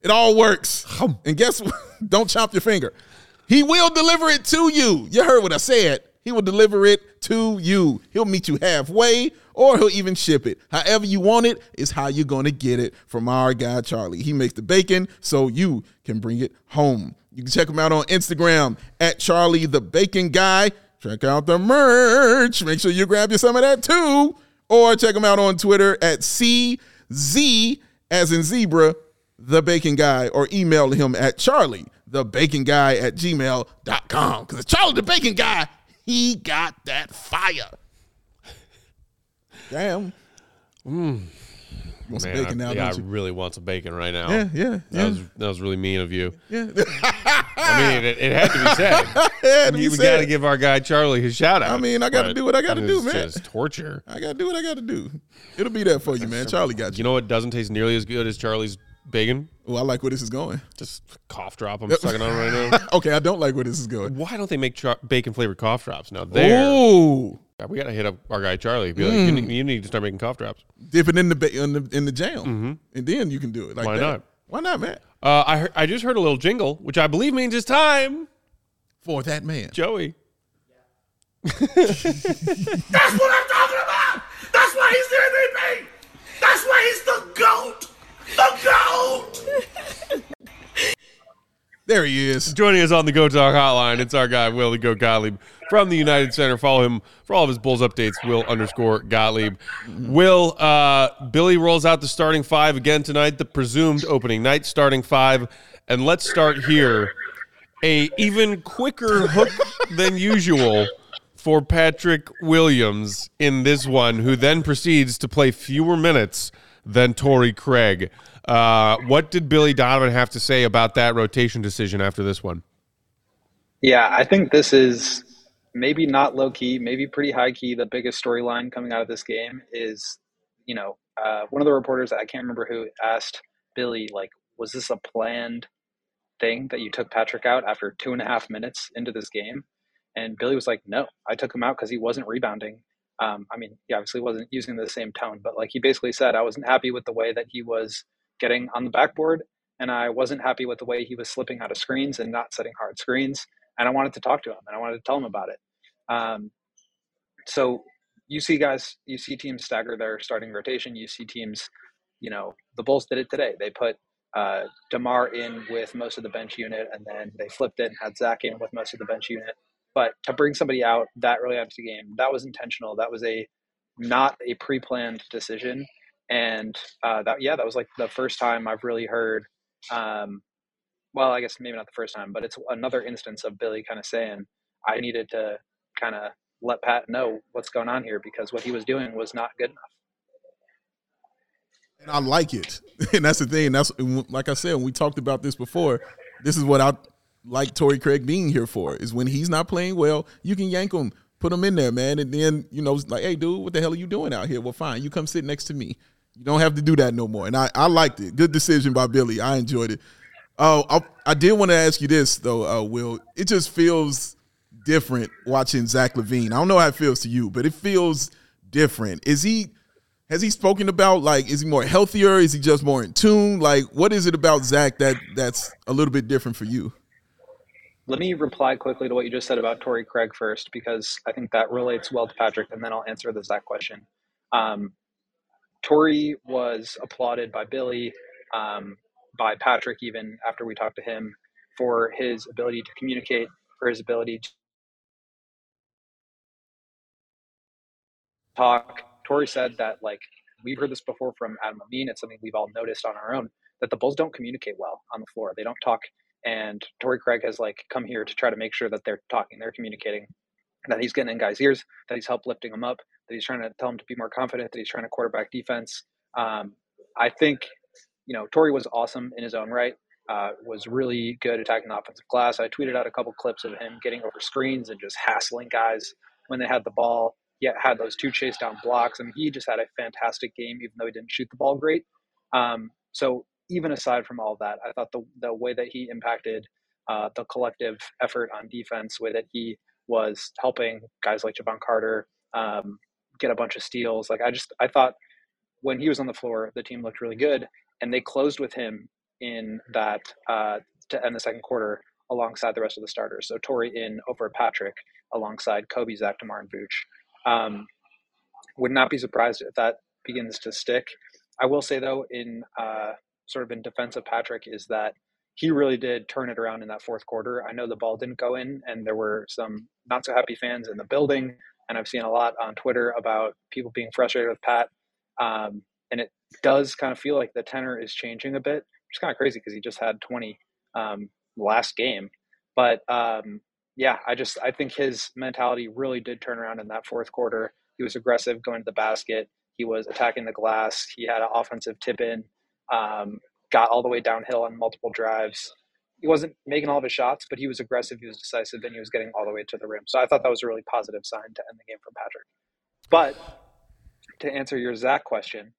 It all works. And guess what? Don't chop your finger. He will deliver it to you. You heard what I said. He will deliver it to you. He'll meet you halfway or he'll even ship it. However you want it is how you're going to get it from our guy Charlie. He makes the bacon so you can bring it home. You can check him out on Instagram at Charlie the Bacon Guy. Check out the merch. Make sure you grab you some of that too. Or check him out on Twitter at CZ as in zebra, the bacon guy, or email him at Charlie the bacon guy at gmail.com. Because Charlie the bacon guy, he got that fire. Damn. Mm. Want some bacon I, now, yeah, I really want some bacon right now. Yeah, yeah, That yeah. was that was really mean of you. Yeah. I mean, it, it had to be said. To be we got to give our guy Charlie his shout out. I mean, I gotta do what I gotta do, man. Just torture. I gotta do what I gotta do. It'll be there for you, man. Charlie got You you. know what doesn't taste nearly as good as Charlie's bacon? Oh, I like where this is going. Just cough drop. I'm sucking on right now. okay, I don't like where this is going. Why don't they make char- bacon flavored cough drops now? There, Ooh, we got to hit up our guy Charlie. Be like, you, need, you need to start making cough drops. dip it in the ba- in the in the jam, and then you can do it. Like Mm-hmm. Why that. not? Why not, man? Uh, I heard, I just heard a little jingle, which I believe means it's time, For that man. Joey. That's what I'm talking about. That's why he's the MVP. That's why he's the GOAT. The GOAT. There he is. Joining us on the Go Talk Hotline, it's our guy Will the Go Gottlieb from the United Center. Follow him for all of his Bulls updates. Will underscore Gottlieb. Will uh, Billy rolls out the starting five again tonight. The presumed opening night starting five, and let's start here. A even quicker hook than usual for Patrick Williams in this one, who then proceeds to play fewer minutes than Torrey Craig. Uh, what did Billy Donovan have to say about that rotation decision after this one? Yeah, I think this is maybe not low key, maybe pretty high key. The biggest storyline coming out of this game is, you know, uh, one of the reporters, I can't remember who, asked Billy, like, was this a planned thing that you took Patrick out after two and a half minutes into this game? And Billy was like, no, I took him out because he wasn't rebounding. Um, I mean, he obviously wasn't using the same tone, but like he basically said, I wasn't happy with the way that he was getting on the backboard, and I wasn't happy with the way he was slipping out of screens and not setting hard screens. And I wanted to talk to him and I wanted to tell him about it. Um, so you see guys, you see teams stagger their starting rotation. You see teams, you know, the Bulls did it today. They put uh, Demar in with most of the bench unit, and then they flipped it and had Zach in with most of the bench unit. But to bring somebody out that early after the game, that was intentional. That was a not a pre-planned decision, and uh, that yeah, that was like the first time I've really heard. Um, well, I guess maybe not the first time, but it's another instance of Billy kind of saying, "I needed to kind of let Pat know what's going on here because what he was doing was not good enough." And I like it. And that's the thing. That's like I said, we talked about this before, this is what I like Torrey Craig being here for is when he's not playing well, you can yank him, put him in there, man. And then, you know, like, hey, dude, what the hell are you doing out here? Well, fine. You come sit next to me. You don't have to do that no more. And I, I liked it. Good decision by Billy. I enjoyed it. Oh, I, I did want to ask you this, though, uh, Will. It just feels different watching Zach LaVine. I don't know how it feels to you, but it feels different. Is he has he spoken about like is he more healthier? Is he just more in tune? Like what is it about Zach that that's a little bit different for you? Let me reply quickly to what you just said about Torrey Craig first, because I think that relates well to Patrick, and then I'll answer the Zach question. Um, was applauded by Billy, um, by Patrick, even after we talked to him, for his ability to communicate, for his ability talk. Torrey said that, like, we've heard this before from Adam Levine. It's something we've all noticed on our own that the Bulls don't communicate well on the floor. They don't talk. And Torrey Craig has like come here to try to make sure that they're talking, they're communicating, that he's getting in guys' ears, that he's helped lifting them up, that he's trying to tell them to be more confident, that he's trying to quarterback defense. Um, I think, you know, Torrey was awesome in his own right. Uh, was really good attacking the offensive glass. I tweeted out a couple clips of him getting over screens and just hassling guys when they had the ball. Yet had those two chase down blocks. I mean, he just had a fantastic game, even though he didn't shoot the ball great. Um, so even aside from all that, I thought the the way that he impacted uh, the collective effort on defense, way that he was helping guys like Jevon Carter um, get a bunch of steals. Like I just I thought when he was on the floor, the team looked really good, and they closed with him in that uh, to end the second quarter alongside the rest of the starters. So Torrey in over Patrick alongside Coby, Zach, Demar, and Vooch. Um, would not be surprised if that begins to stick. I will say though, in uh, sort of in defense of Patrick, is that he really did turn it around in that fourth quarter. I know the ball didn't go in, and there were some not so happy fans in the building, and I've seen a lot on Twitter about people being frustrated with Pat. Um, and it does kind of feel like the tenor is changing a bit, which is kind of crazy because he just had 20 um, last game. But um, yeah, I just I think his mentality really did turn around in that fourth quarter. He was aggressive going to the basket. He was attacking the glass. He had an offensive tip in. Um, got all the way downhill on multiple drives. He wasn't making all of his shots, but he was aggressive. He was decisive, and he was getting all the way to the rim. So I thought that was a really positive sign to end the game for Patrick. But to answer your Zach question,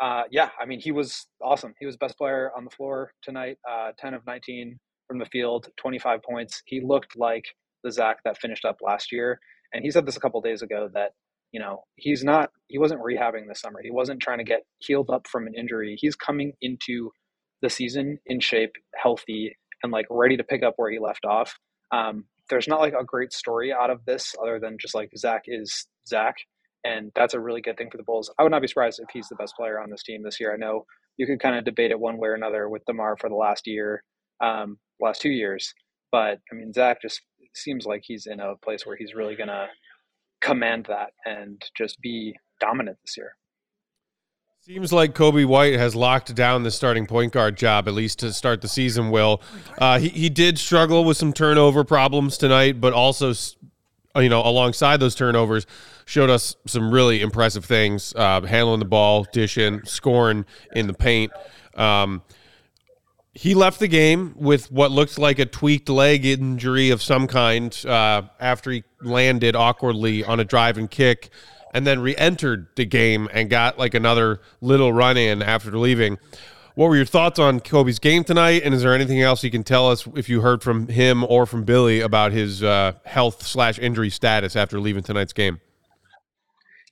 uh, yeah, I mean, he was awesome. He was best player on the floor tonight, uh, 10 of 19 from the field, 25 points. He looked like the Zach that finished up last year. And he said this a couple days ago that, you know, he's not, he wasn't rehabbing this summer. He wasn't trying to get healed up from an injury. He's coming into the season in shape, healthy, and like ready to pick up where he left off. Um, there's not like a great story out of this other than just like Zach is Zach and that's a really good thing for the Bulls. I would not be surprised if he's the best player on this team this year. I know you could kind of debate it one way or another with Demar for the last year, um, last two years, but I mean Zach just seems like he's in a place where he's really gonna command that and just be dominant this year. Seems like Coby White has locked down the starting point guard job, at least to start the season. Will uh, he, he did struggle with some turnover problems tonight, but also you know, alongside those turnovers, showed us some really impressive things, uh, handling the ball, dishing, scoring in the paint. Um, he left the game with what looked like a tweaked leg injury of some kind uh, after he landed awkwardly on a drive and kick, and then re-entered the game and got like another little run in after leaving. What were your thoughts on Coby's game tonight? And is there anything else you can tell us if you heard from him or from Billy about his uh, health slash injury status after leaving tonight's game?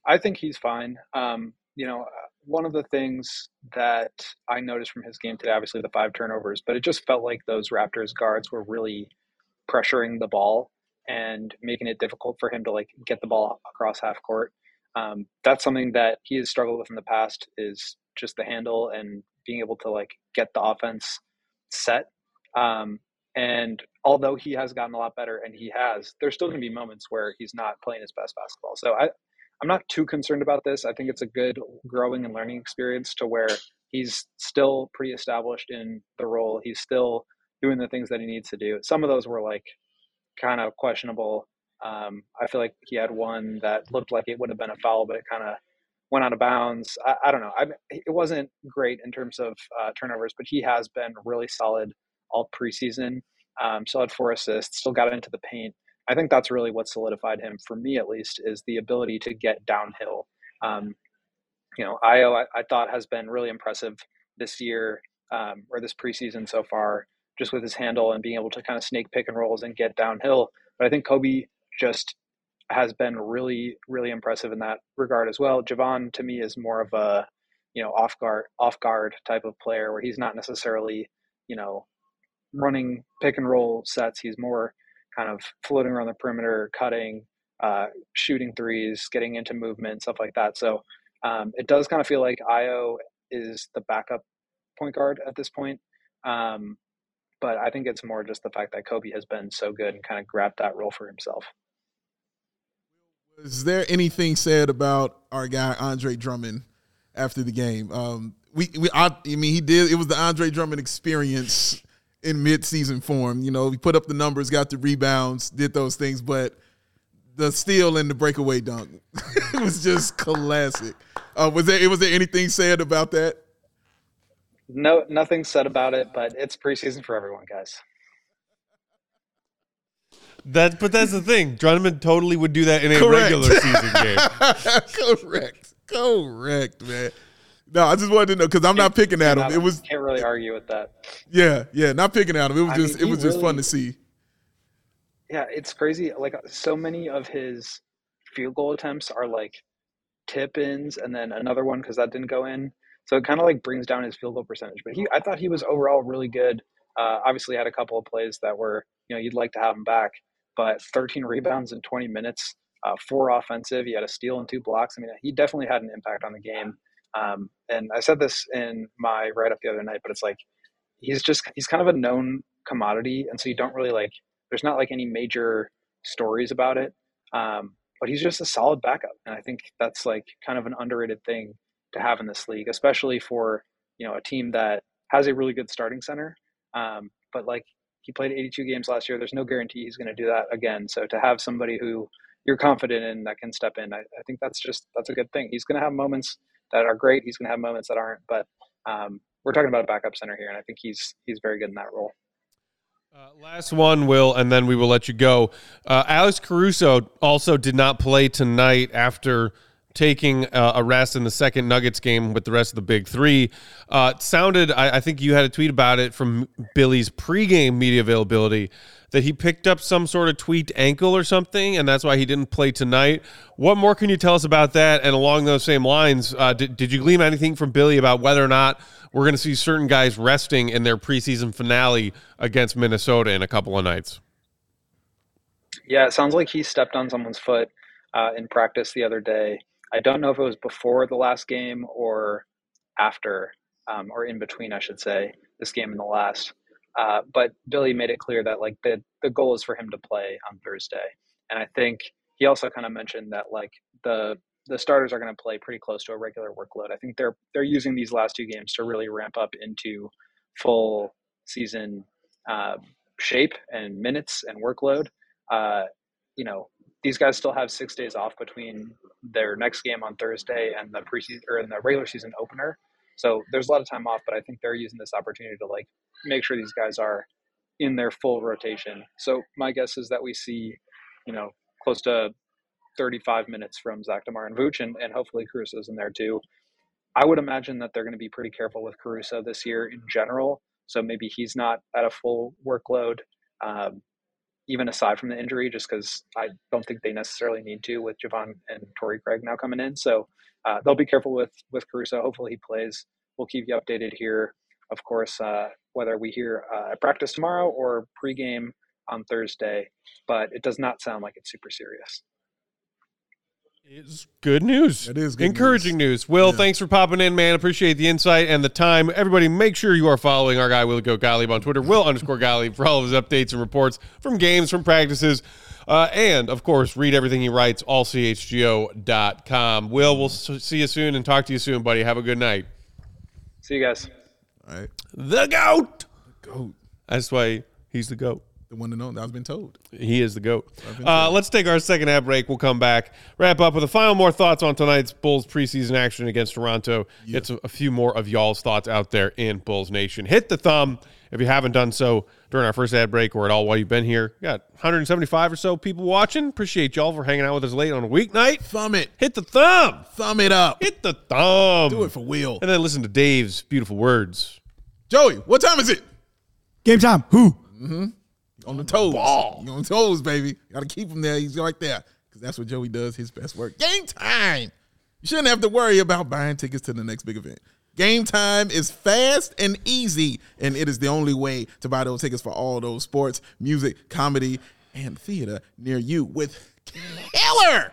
I think he's fine. Um, you know, one of the things that I noticed from his game today, obviously the five turnovers, but it just felt like those Raptors guards were really pressuring the ball and making it difficult for him to like get the ball across half court. Um, that's something that he has struggled with in the past is just the handle and being able to like get the offense set. Um, and although he has gotten a lot better, and he has, there's still going to be moments where he's not playing his best basketball. So I, I'm not too concerned about this. I think it's a good growing and learning experience to where he's still pretty established in the role. He's still doing the things that he needs to do. Some of those were like kind of questionable. Um, I feel like he had one that looked like it would have been a foul, but it kind of went out of bounds. I, I don't know. I, it wasn't great in terms of uh, turnovers, but he has been really solid all preseason. Um, still had four assists, still got into the paint. I think that's really what solidified him, for me at least, is the ability to get downhill. Um, you know, Ayo I, I, thought has been really impressive this year um, or this preseason so far, just with his handle and being able to kind of snake pick and rolls and get downhill. But I think Coby just has been really, really impressive in that regard as well. Jevon to me is more of a, you know, off guard, off guard type of player where he's not necessarily, you know, running pick and roll sets. He's more kind of floating around the perimeter, cutting, uh, shooting threes, getting into movement, stuff like that. So um, it does kind of feel like Ayo is the backup point guard at this point. Um, but I think it's more just the fact that Coby has been so good and kind of grabbed that role for himself. Was there anything said about our guy Andre Drummond after the game? Um, we, we I, I, mean, he did. It was the Andre Drummond experience in mid-season form. You know, he put up the numbers, got the rebounds, did those things, but the steal and the breakaway dunk. it was just classic. Uh, was there was there anything said about that? No, nothing said about it, but it's preseason for everyone, guys. That, but that's the thing. Drummond totally would do that in a Correct. regular season game. Correct. Correct, man. No, I just wanted to know because I'm not picking at him. It was can't really argue with that. yeah, yeah, not picking at him. It was I just mean, it was he just fun to see. Yeah, it's crazy. Like so many of his field goal attempts are like tip ins, and then another one because that didn't go in. So it kind of like brings down his field goal percentage. But he, I thought he was overall really good. Uh, obviously, had a couple of plays that were you know you'd like to have him back, but 13 rebounds in 20 minutes, uh, four offensive. He had a steal and two blocks. I mean, he definitely had an impact on the game. Um, and I said this in my write up the other night, but it's like he's just he's kind of a known commodity, and so you don't really like. There's not like any major stories about it, um, but he's just a solid backup, and I think that's like kind of an underrated thing to have in this league, especially for you know a team that has a really good starting center. Um, but like he played 82 games last year, there's no guarantee he's going to do that again. So to have somebody who you're confident in that can step in, I, I think that's just that's a good thing. He's going to have moments that are great. He's going to have moments that aren't, but um, we're talking about a backup center here, and I think he's he's very good in that role. Uh, last one, Will, and then we will let you go. Uh, Alex Caruso also did not play tonight after taking uh, a rest in the second Nuggets game with the rest of the big three. Uh, sounded, I, I think you had a tweet about it from Billy's pregame media availability that he picked up some sort of tweaked ankle or something, and that's why he didn't play tonight. What more can you tell us about that? And along those same lines, uh, did, did you glean anything from Billy about whether or not we're going to see certain guys resting in their preseason finale against Minnesota in a couple of nights? Yeah, it sounds like he stepped on someone's foot uh, in practice the other day. I don't know if it was before the last game or after, um, or in between, I should say, this game and the last. Uh, but Billy made it clear that like the the goal is for him to play on Thursday, and I think he also kind of mentioned that like the the starters are going to play pretty close to a regular workload. I think they're they're using these last two games to really ramp up into full season uh, shape and minutes and workload. Uh, you know, these guys still have six days off between their next game on Thursday and the preseason or in the regular season opener. So there's a lot of time off, but I think they're using this opportunity to like make sure these guys are in their full rotation. So my guess is that we see, you know, close to 35 minutes from Zach Demar and Vooch, and, and hopefully Caruso's in there too. I would imagine that they're going to be pretty careful with Caruso this year in general. So maybe he's not at a full workload, um, even aside from the injury, just because I don't think they necessarily need to with Jevon and Torrey Craig now coming in. So uh, they'll be careful with with Caruso. Hopefully he plays. We'll keep you updated here, of course, uh, whether we hear uh, at practice tomorrow or pregame on Thursday. But it does not sound like it's super serious. It's good news. It is good encouraging news. Will, Yeah. thanks for popping in, man. Appreciate the insight and the time. Everybody, make sure you are following our guy Will Go Gottlieb on Twitter. Will underscore Gottlieb for all of his updates and reports from games, from practices, uh, and of course, read everything he writes. Allchgo.com. Will, we'll see you soon and talk to you soon, buddy. Have a good night. See you guys. All right, The goat. The goat, That's why he's the goat. The one to know. I've been told. He is the GOAT. Uh, let's take our second half break. We'll come back, wrap up with a final more thoughts on tonight's Bulls preseason action against Toronto. Get some, a few more of y'all's thoughts out there in Bulls Nation. Hit the thumb if you haven't done so during our first ad break or at all while you've been here. Got 175 or so people watching. Appreciate y'all for hanging out with us late on a weeknight. Thumb it, Hit the thumb. thumb it up. Hit the thumb. Do it for Will. And then listen to Dave's beautiful words. Joey, what time is it? Game time. Who? On the toes. You on the toes, baby. Got to keep him there. He's right there because that's what Joey does. His best work. Game time. You shouldn't have to worry about buying tickets to the next big event. Game time is fast and easy, and it is the only way to buy those tickets for all those sports, music, comedy, and theater near you with killer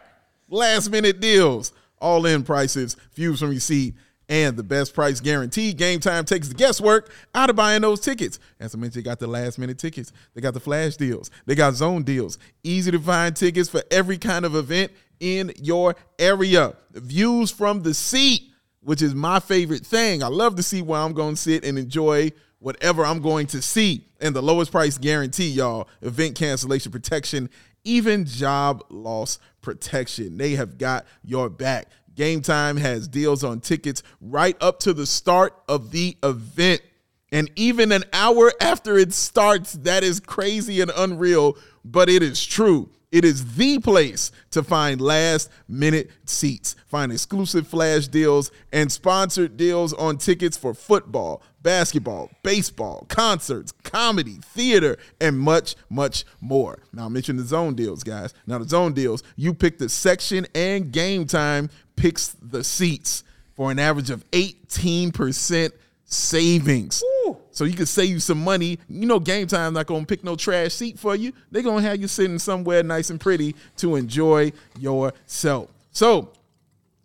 last minute deals, all in prices, views from your seat, and the best price guarantee. Game time takes the guesswork out of buying those tickets. As I mentioned, they got the last minute tickets, they got the flash deals, they got zone deals, easy to find tickets for every kind of event in your area. Views from the seat, which is my favorite thing. I love to see where I'm going to sit and enjoy whatever I'm going to see. And the lowest price guarantee, y'all, event cancellation protection even job loss protection. They have got your back. Game Time has deals on tickets right up to the start of the event. And even an hour after it starts, that is crazy and unreal, but it is true. It is the place to find last minute seats. Find exclusive flash deals and sponsored deals on tickets for football, basketball, baseball, concerts, comedy, theater, and much, much more. Now, I mentioned the zone deals, guys. Now, the zone deals, you pick the section and game time picks the seats for an average of 18% savings. So you can save you some money. You know, game time not gonna pick no trash seat for you. They're gonna have you sitting somewhere nice and pretty to enjoy yourself. So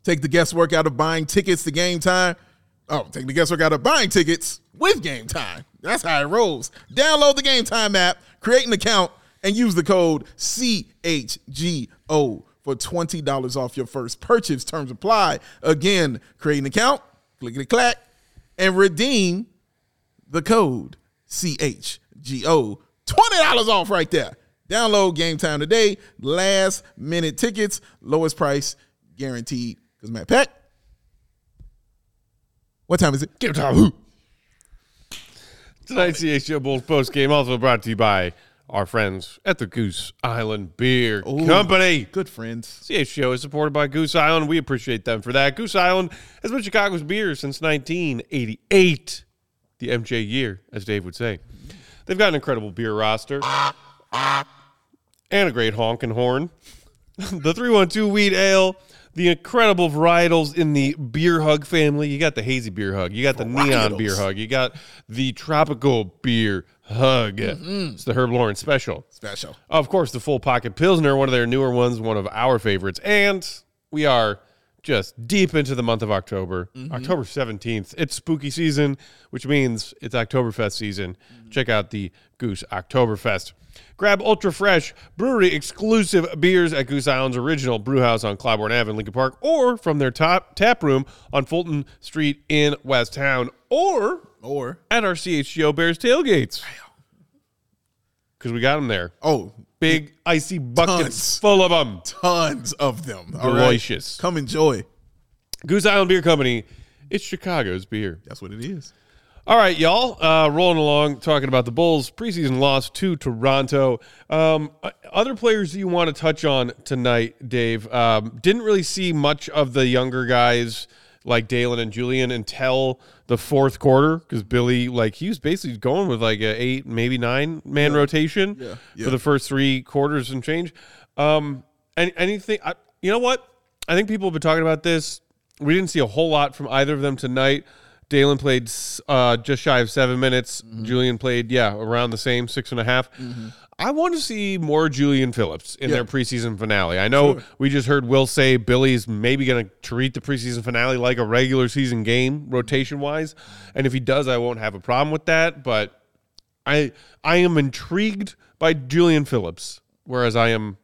take the guesswork out of buying tickets to game time. Oh, take the guesswork out of buying tickets with game time. That's how it rolls. Download the game time app, create an account, and use the code CHGO for $20 off your first purchase. Terms apply. Again, create an account, click clickety clack, and redeem the code CHGO. $20 off right there. Download Game Time today. Last minute tickets, lowest price guaranteed. Because Matt Peck, what time is it? Game time. Tonight's CHGO Bulls post game also brought to you by our friends at the Goose Island Beer Company. Good friends. CHGO is supported by Goose Island. We appreciate them for that. Goose Island has been Chicago's beer since 1988, the MJ year, as Dave would say. They've got an incredible beer roster and a great honking horn. the 312 Wheat Ale, the incredible varietals in the Beer Hug family. You got the Hazy Beer Hug, you got the Neon Beer Hug, you got the Tropical Beer Hug. Mm-hmm. It's the Herb Lawrence special. Special. Of course, the full pocket Pilsner, one of their newer ones, one of our favorites. And we are just deep into the month of October, October 17th. It's spooky season, which means it's Oktoberfest season. Check out the Goose Oktoberfest. Grab ultra fresh brewery exclusive beers at Goose Island's original brew house on Clybourn Ave in Lincoln Park, or from their top tap room on Fulton Street in West Town, or Or, at our CHGO Bears tailgates. Because we got them there oh, big icy buckets Tons. full of them. tons of them. All right? Delicious. Come enjoy. Goose Island Beer Company. It's Chicago's beer. That's what it is. All right, y'all. Uh, rolling along, talking about the Bulls' preseason loss to Toronto. Um, uh, other players you want to touch on tonight, Dave? Um, didn't really see much of the younger guys like Dalen and Julian until the fourth quarter because Billy, like, he was basically going with like a eight, maybe nine man rotation Yeah. for the first three quarters and change. Um, and anything, I, you know what? I think people have been talking about this. We didn't see a whole lot from either of them tonight. Dalen played uh, just shy of seven minutes. Julian played, yeah, around the same six and a half. I want to see more Julian Phillips in Yeah. their preseason finale. I know we just heard Will say Billy's maybe going to treat the preseason finale like a regular season game, rotation wise. And if he does, I won't have a problem with that. But I I am intrigued by Julian Phillips, whereas I am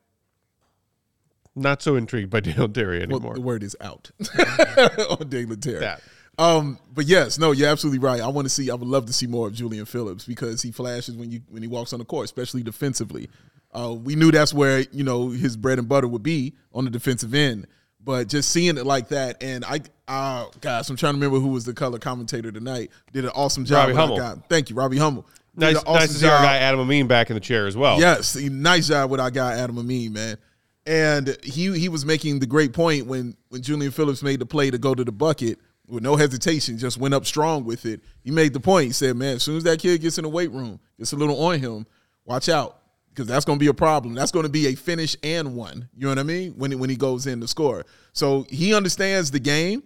not so intrigued by Dalen Terry Well, anymore. the word is out on Dalen Terry. That. Um, but yes, no, you're absolutely right. I want to see. I would love to see more of Julian Phillips because he flashes when you when he walks on the court, especially defensively. Uh, we knew that's where you know his bread and butter would be on the defensive end. But just seeing it like that, and I, uh, guys, I'm trying to remember who was the color commentator tonight. Did an awesome job. Robbie Hummel. guy. Thank you, Robbie Hummel. Nice, awesome nice to see our guy Adam Amin back in the chair as well. Yes, nice job with our guy Adam Amin, man. And he he was making the great point when when Julian Phillips made the play to go to the bucket with no hesitation, just went up strong with it. He made the point. He said, "Man, as soon as that kid gets in the weight room, gets a little on him, watch out." Because that's going to be a problem. That's going to be a finish and one. You know what I mean? When when he goes in to score, so he understands the game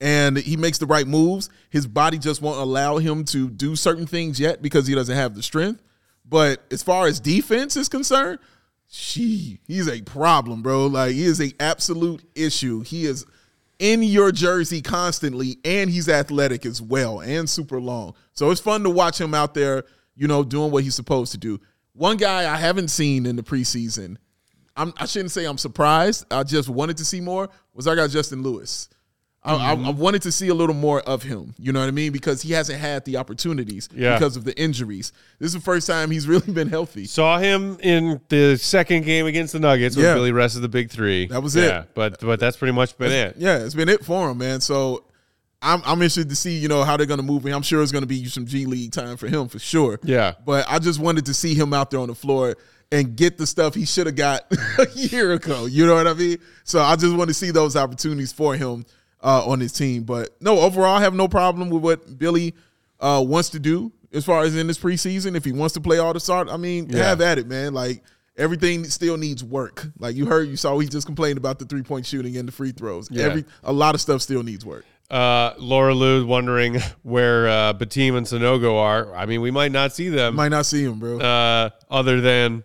and he makes the right moves. His body just won't allow him to do certain things yet because he doesn't have the strength. But as far as defense is concerned, she he's a problem, bro. Like he is a absolute issue. He is in your jersey constantly, and he's athletic as well and super long. So it's fun to watch him out there, you know, doing what he's supposed to do. One guy I haven't seen in the preseason, I'm, I shouldn't say I'm surprised. I just wanted to see more. Was our guy Justin Lewis? I, I, mm-hmm. I wanted to see a little more of him. You know what I mean? Because he hasn't had the opportunities Yeah. because of the injuries. This is the first time he's really been healthy. Saw him in the second game against the Nuggets when Yeah. Billy rested the big three. That was Yeah, it. but but that's pretty much been it. Yeah, it's been it for him, man. So I'm I'm interested to see, you know, how they're gonna move him. I'm sure it's gonna be some G League time for him for sure. Yeah. But I just wanted to see him out there on the floor and get the stuff he should have got a year ago. You know what I mean? So I just want to see those opportunities for him uh, on his team. But no, overall, I have no problem with what Billy uh, wants to do as far as in this preseason. If he wants to play all the start, I mean, Yeah. have at it, man. Like everything still needs work. Like you heard, you saw, he just complained about the three point shooting and the free throws. Yeah. Every a lot of stuff still needs work. Uh, Laura Lou wondering where uh, Bitim and Sanogo are. I mean, we might not see them Might not see him, bro. uh, other than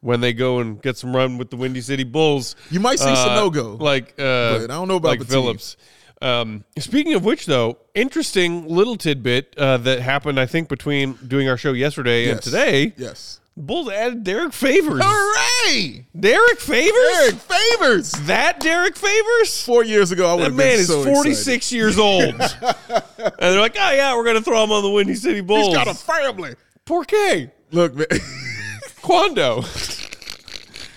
when they go and get some run with the Windy City Bulls. You might see Uh, Sanogo, like uh, but I don't know about like. Phillips. Um, speaking of which, though, interesting little tidbit uh, that happened, I think, between doing our show yesterday and today. yes. Bulls added Derrick Favors. Hooray! Derrick Favors? Derrick Favors. That Derrick Favors? Four years ago, I would That have man been is so 46 years old. and they're like, oh, yeah, we're going to throw him on the Windy City Bulls. He's got a family. Poor K. Look, man. Quando?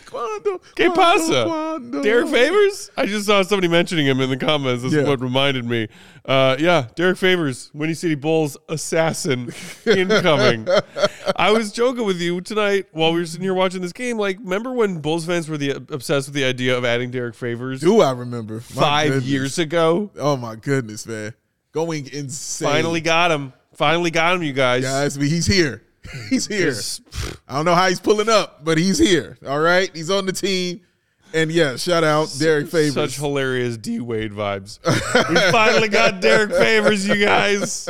Quando, Que quando, pasa? quando. Derrick Favors? I just saw somebody mentioning him in the comments. This Yeah. what reminded me. Uh, yeah, Derrick Favors, Windy City Bulls assassin incoming. I was joking with you tonight while we were sitting here watching this game. Like, remember when Bulls fans were the obsessed with the idea of adding Derrick Favors Do I remember? My five goodness. years ago? Oh my goodness, man. Going insane. Finally got him. Finally got him, you guys. guys, he's here. He's here. I don't know how he's pulling up, but he's here. All right, he's on the team. And yeah, shout out Derrick Favors. Such hilarious D Wade vibes. we finally got Derrick Favors, you guys.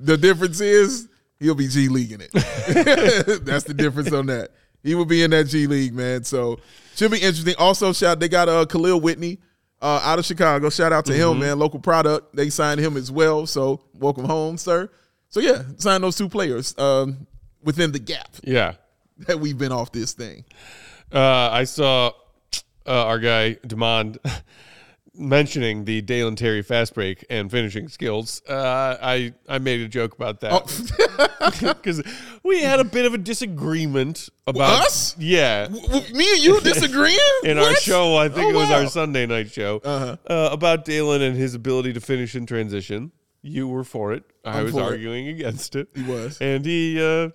the difference is he'll be G League in it. That's the difference on that. He will be in that G League, man. So should be interesting. Also, shout they got uh Khalil Whitney uh, out of Chicago. Shout out to Mm-hmm. him, man. Local product. They signed him as well. So welcome home, sir. So yeah, sign those two players um, within the gap Yeah. that we've been off this thing. Uh, I saw uh, our guy Demond mentioning the Dalen Terry fast break and finishing skills. Uh, I I made a joke about Oh. that because we had a bit of a disagreement about Us? Yeah. W- Me and you disagreeing In our show, I think Oh, it was wow. our Sunday night show Uh-huh. uh, about Dalen and his ability to finish in transition. You were for it. I I'm was for it. arguing against it. He was. and he uh,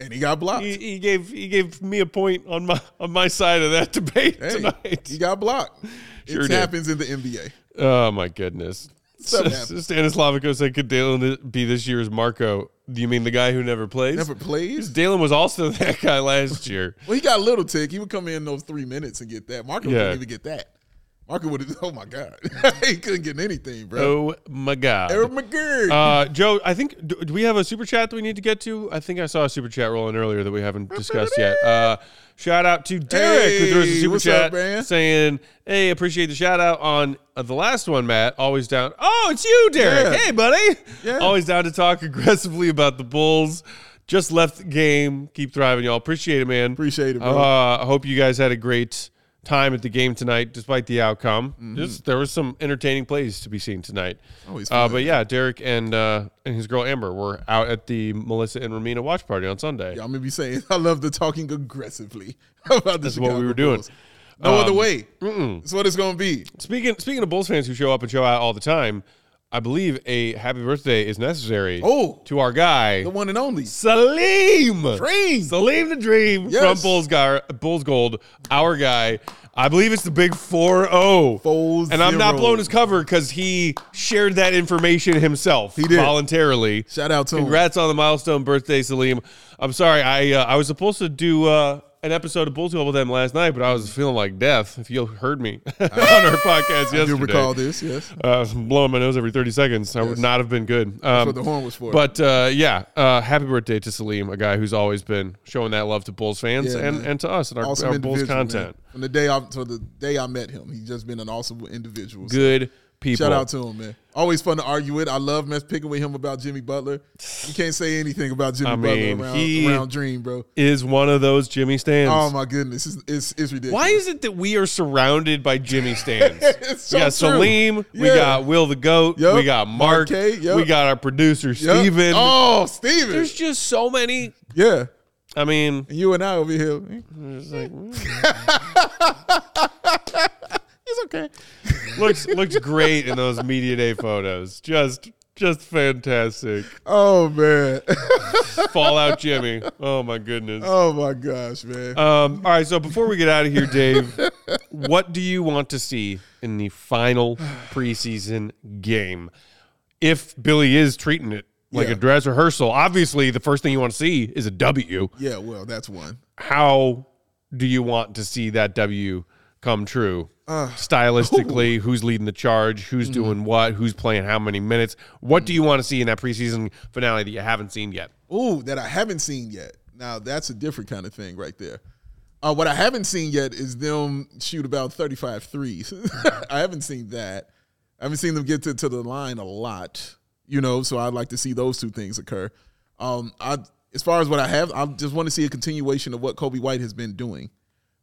and he got blocked. he, he gave he gave me a point on my on my side of that debate Hey, tonight. he got blocked. Sure it did. happens in the NBA. oh my goodness. Stanislavico said, "Could Dalen be this year's Marco? Do you mean the guy who never plays? Never plays. Dalen was also that guy last year. Well, he got a little tick. He would come in those three minutes and get that. Marco Yeah. couldn't even get that. Marco would have. Oh my god, he couldn't get anything, bro. Oh my god. Eric McGurk. Uh, Joe, I think do, do we have a super chat that we need to get to? I think I saw a super chat rolling earlier that we haven't discussed yet. Uh, shout out to Derek who threw us a super chat up, man? saying, "Hey, appreciate the shout out on uh, the last one, Matt. Always down. Oh, it's you, Derek. Yeah. Hey, buddy. Yeah. Always down to talk aggressively about the Bulls. Just left the game. Keep thriving, y'all. Appreciate it, man. Appreciate it, bro. Uh, I hope you guys had a great time at the game tonight, despite the outcome. Mm-hmm. Just there was some entertaining plays to be seen tonight. Always Uh, but yeah, Derek and uh, and his girl Amber were out at the Melissa and Romina watch party on Sunday. Yeah, I'm gonna be saying I love the talking aggressively about this. That's what we were doing. Bulls. No other Um, way. That's what it's gonna be. Speaking speaking of Bulls fans who show up and show out all the time, I believe a happy birthday is necessary. Oh. to our guy The one and only. Salim. Dream. Salim the Dream Yes. from Bulls, Gar- Bulls Gold, our guy. I believe it's the big 4 0. Four And I'm not blowing his cover because he shared that information himself He did. voluntarily. Shout out to him. Congrats on the milestone birthday, Salim. I'm sorry, I uh, I was supposed to do uh, an episode of Bulls Gold with them last night, but I was feeling like death. If you heard me on our podcast yesterday, I do recall this. Yes. uh, blowing my nose every 30 seconds. I would not have been good. Um, That's what the horn was for. But uh, yeah, uh, happy birthday to Salim, a guy who's always been showing that love to Bulls fans Yeah, and, man. and to us and our, awesome our Bulls individual, man. content. From the day I to the day I met him, he's just been an awesome individual. So, Good people. Shout out to him, man. Always fun to argue with. I love mess picking with him about Jimmy Butler. You can't say anything about Jimmy I mean, Butler around, he- around Dream, bro. Is one of those Jimmy stands. Oh my goodness, it's it's, it's ridiculous. Why is it that we are surrounded by Jimmy stands? So we got true. Salim, we got Will the Goat, Yup. we got Mark, K, yup. we got our producer Yep. Steven. Oh, Steven. There's just so many. yeah. I mean, And you and I over here. like, mm. It's okay. looks looks great in those media day photos. Just just fantastic. Oh man. Fallout Jimmy. Oh my goodness. oh my gosh, man. Um, all right, so before we get out of here, Dave, what do you want to see in the final preseason game? If Billy is treating it like Yeah. a dress rehearsal, obviously the first thing you want to see is a W. yeah, well, that's one. How do you want to see that W come true? Uh, Stylistically, who's leading the charge? Mm-hmm. Who's doing what? Who's playing how many minutes? What do you want to see in that preseason finale that you haven't seen yet? Ooh, that I haven't seen yet. Now that's a different kind of thing right there. Uh, what I haven't seen yet is them shoot about 35 threes. I haven't seen that. I haven't seen them get to, to the line a lot, you know, so I'd like to see those two things occur. Um, I as far as what I have, I just want to see a continuation of what Coby White has been doing.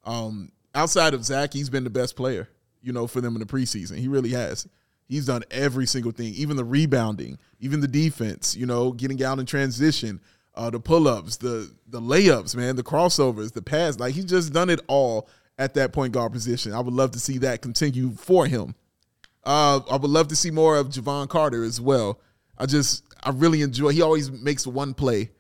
Um, outside of Zach, he's been the best player, you know, for them in the preseason. He really has. He's done every single thing, even the rebounding, even the defense, you know, getting out in transition, uh, the pull-ups, the the layups, man, the crossovers, the pass. Like he's just done it all at that point guard position. I would love to see that continue for him. Uh, I would love to see more of Jevon Carter as well. I just I really enjoy. He always makes one play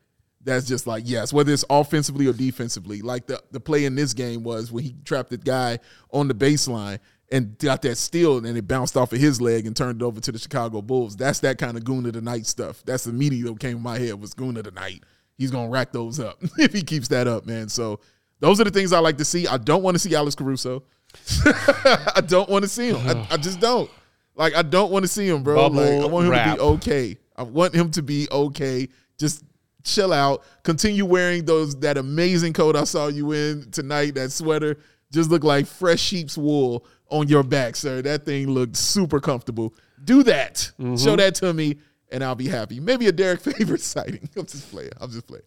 that's just like yes, whether it's offensively or defensively. Like the the play in this game was when he trapped the guy on the baseline and got that steal and it bounced off of his leg and turned it over to the Chicago Bulls. That's that kind of goon of the night stuff. That's immediately what came in my head was goon of the night. He's gonna rack those up if he keeps that up, man. So those are the things I like to see. I don't want to see Alex Caruso. I don't want to see him. I, I just don't. Like I don't want to see him, bro. Bubble like I want him wrap. to be okay. I want him to be okay. Just chill out. Continue wearing those that amazing coat I saw you in tonight. That sweater just looked like fresh sheep's wool on your back, sir. That thing looked super comfortable. Do that. Mm-hmm. Show that to me, and I'll be happy. Maybe a Derrick Favors sighting. I'm just playing. I'm just playing.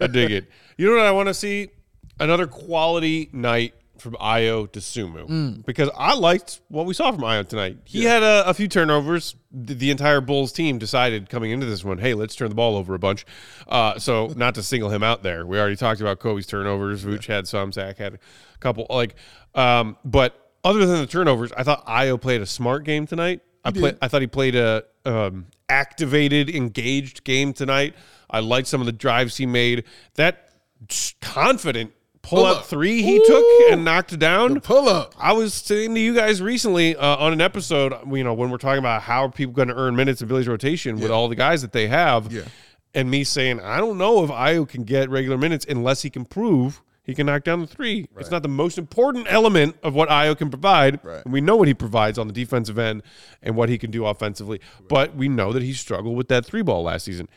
I dig it. You know what I want to see? Another quality night from Ayo Dosunmu Mm. because I liked what we saw from Ayo tonight. He had a, a few turnovers. The, the entire Bulls team decided coming into this one, hey, let's turn the ball over a bunch. Uh, so not to single him out there. We already talked about Coby's turnovers. Vooch had some. Zach had a couple. Like, um, but other than the turnovers, I thought Ayo played a smart game tonight. I play, I thought he played a um, activated, engaged game tonight. I liked some of the drives he made. That confident pull Pull up up. three he took and knocked down. Pull up. I was saying to you guys recently uh, on an episode, you know, when we're talking about how are people going to earn minutes in Billy's rotation with all the guys that they have, Yeah. and me saying I don't know if Ayo can get regular minutes unless he can prove he can knock down the three. It's not the most important element of what Ayo can provide. Right. And we know what he provides on the defensive end and what he can do offensively, but we know that he struggled with that three ball last season.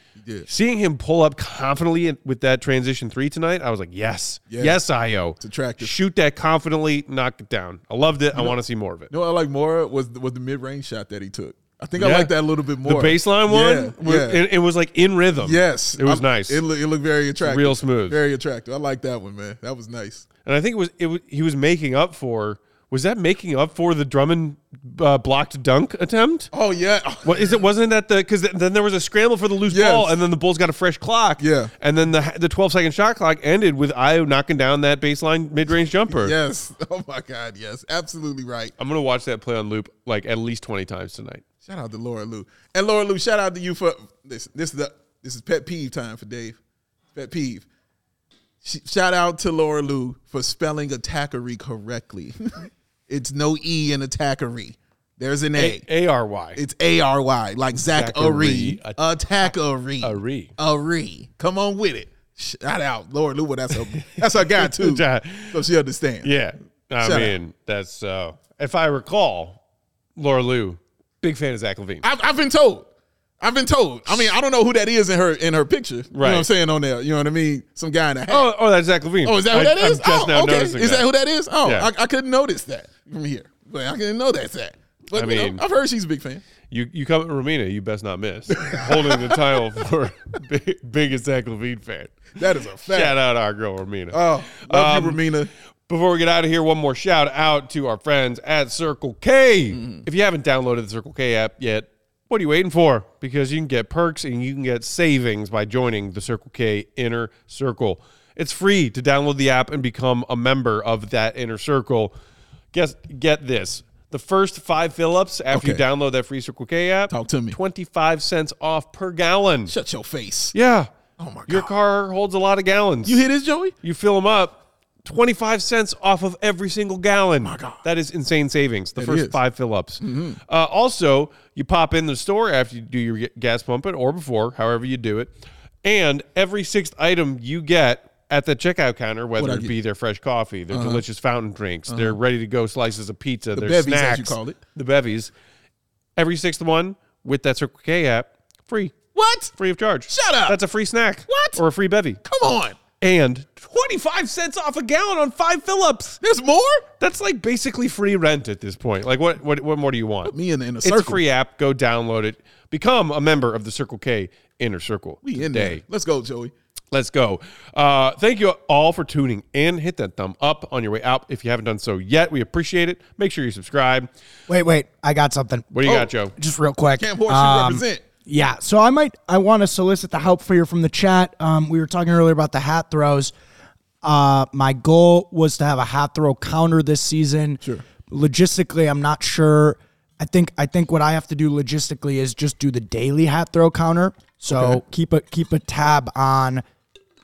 Seeing him pull up confidently with that transition three tonight, I was like, yes, Yeah. yes, Ayo. It's attractive. Shoot that confidently, knock it down. I loved it. I want to see more of it. You know what I like more was was the mid range shot that he took. I think I like that a little bit more. The baseline one, Yeah, yeah. It, it was like in rhythm. Yes, it was I'm- nice. It, look, it looked very attractive, real smooth. very attractive. I like that one, man. That was nice. and I think it was it was, he was making up for. Was that making up for the Drummond uh, blocked dunk attempt? Oh yeah, What is it? Wasn't that the because then there was a scramble for the loose Yes. ball, and then the Bulls got a fresh clock. Yeah. and then the the twelve second shot clock ended with Ayo knocking down that baseline mid range jumper. yes. Oh my God, yes, absolutely right. I'm gonna watch that play on loop like at least twenty times tonight. Shout out to Laura Lou and Laura Lou. Shout out to you for this. This is the this is pet peeve time for Dave. Pet peeve. Shout out to Laura Lou for spelling attackery correctly. it's no e in attackery. There's an a. A R Y. It's A R Y, like. Zachary. Attackery. Ari. Ari. Come on with it. Shout out. Laura Lou, that's her that's her guy too. So she understands. Yeah, I Shut mean that's uh, if I recall, Laura Lou, big fan of Zach LaVine. I've, I've been told. I've been told. I mean, I don't know who that is in her in her picture. You know what I'm saying on there. You know what I mean? Some guy in a hat. Oh, oh, that's Zach LaVine. Oh, is that who I- that just oh, okay. noticing Is that. who that is? Oh, Yeah. I, I couldn't notice that from here. But I didn't know that's that. But I you know, mean- I've heard she's a big fan. You you come at Romina, you best not miss. Holding the title for big, biggest Zach LaVine fan. That is a fact. Shout out our girl Romina. Oh, love Um, you, Romina. Before we get out of here, one more shout out to our friends at Circle K. Mm-hmm. If you haven't downloaded the Circle K app yet, what are you waiting for? Because you can get perks and you can get savings by joining the Circle K Inner Circle. It's free to download the app and become a member of that inner circle. Guess get this. The first five fill ups after you download that free Circle K app, Talk to me. 25 cents off per gallon. Shut your face. Yeah. Oh my god. Your car holds a lot of gallons. You hit this, Joey? You fill them up, 25 cents off of every single gallon. My God. That is insane savings. The It first is. Mm-hmm. five fill ups. Uh, also, you pop in the store after you do your gas pumping or before, however you do it. And every sixth item you get at the checkout counter, whether it be their fresh coffee, their delicious fountain drinks, their ready to go slices of pizza, their bevies, snacks, you call it. the bevies, every sixth one with that Circle K app, free. What? Free of charge. Shut up. That's a free snack. What? Or a free bevy Come on. And 25 cents off a gallon on five fill-ups. There's more? That's like basically free rent at this point. Like what what what more do you want? Put Me in the inner it's circle. a free app. Go download it. Become a member of the Circle K Inner Circle We in today. there. Let's go, Joey. Let's go. Uh, thank you all for tuning in. Hit that thumb up on your way out if you haven't done so yet. We appreciate it. Make sure you subscribe. Wait, wait. I got something. What do you Oh. got, Joe? Just real quick. Camp Horseshoe Um, represent. Yeah, so I might I want to solicit the help for you from the chat. Um, we were talking earlier about the hat throws. Uh, my goal was to have a hat throw counter this season. Sure. Logistically, I'm not sure. I think I think what I have to do logistically is just do the daily hat throw counter. So Okay. keep a keep a tab on,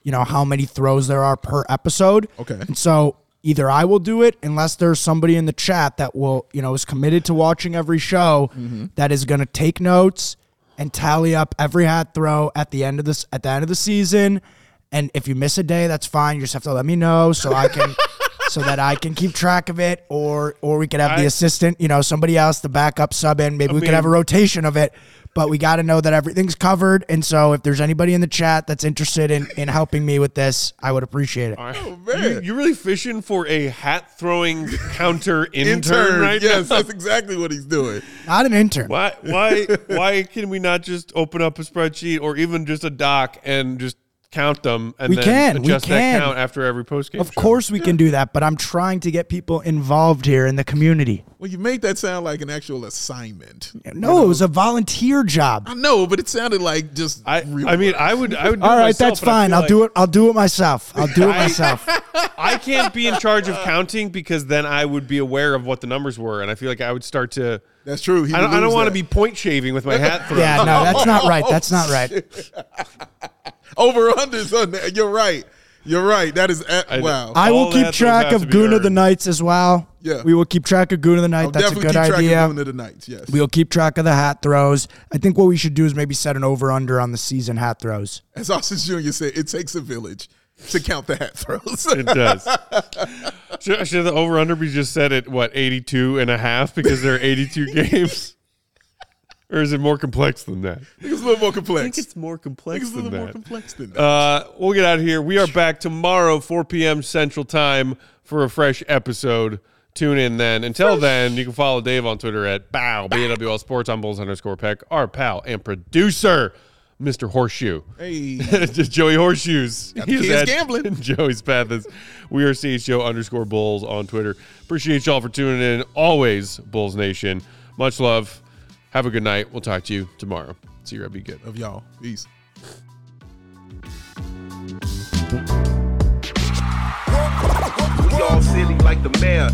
you know, how many throws there are per episode. Okay. And so either I will do it unless there's somebody in the chat that will, you know, is committed to watching every show Mm-hmm. that is going to take notes and tally up every hat throw at the end of this at the end of the season. And if you miss a day, that's fine. You just have to let me know so I can so that I can keep track of it or or we could have the assistant, you know, somebody else the backup sub in. Maybe we could have a rotation of it. But we got to know that everything's covered. And so if there's anybody in the chat that's interested in, in helping me with this, I would appreciate it. Oh, You, man. you really fishing for a hat throwing counter intern, Intern. right yes, now? that's exactly what he's doing. Not an intern. Why why why can we not just open up a spreadsheet or even just a doc and just count them and We then can, we adjust can. that count after every post game? Of course we can do that, but I'm trying to get people involved here in the community. Well, you made that sound like an actual assignment. No, it was a volunteer job. I know, but it sounded like just. I real I mean. I would I would do All it right, myself, that's fine. I'll like do it. I'll do it myself. I'll do it I- myself. I can't be in charge of counting because then I would be aware of what the numbers were and I feel like I would start to That's true. He I don't, I don't want to be point shaving with my hat thrown. Yeah, no, that's not right. That's not right. Over unders on that. You're right. You're right. That is at, I- wow. I will keep track of to be Goon of the earned. Nights as well. Yeah. We will keep track of Goon of the Night. I'll That's a good keep track idea. of doing it the nights. Yes. We'll keep track of the hat throws. I think what we should do is maybe set an over under on the season hat throws. As Austin Jr. said, it takes a village to count the hat throws. It does. should, should the over under be just set at what 82 and a half because there are 82 games? Or is it more complex than that? it's a little more complex. I think it's more I think complex it's a than little more that. complex than that. Uh, we'll get out of here. We are back tomorrow, 4 p.m. Central Time, for a fresh episode. Tune in then. Until then, you can follow Dave on Twitter at Bawl, B-A-W-L Sports on Bulls underscore Peck, our pal and producer, Mr. Horseshoe. hey, Just Joey Horseshoes. the He is at gambling. Joey's Pathos. We are CHGO underscore Bulls on Twitter. Appreciate y'all for tuning in. Always Bulls Nation. Much love. Have a good night. We'll talk to you tomorrow. See you. Be good. of y'all. Peace. We all silly like the mayor.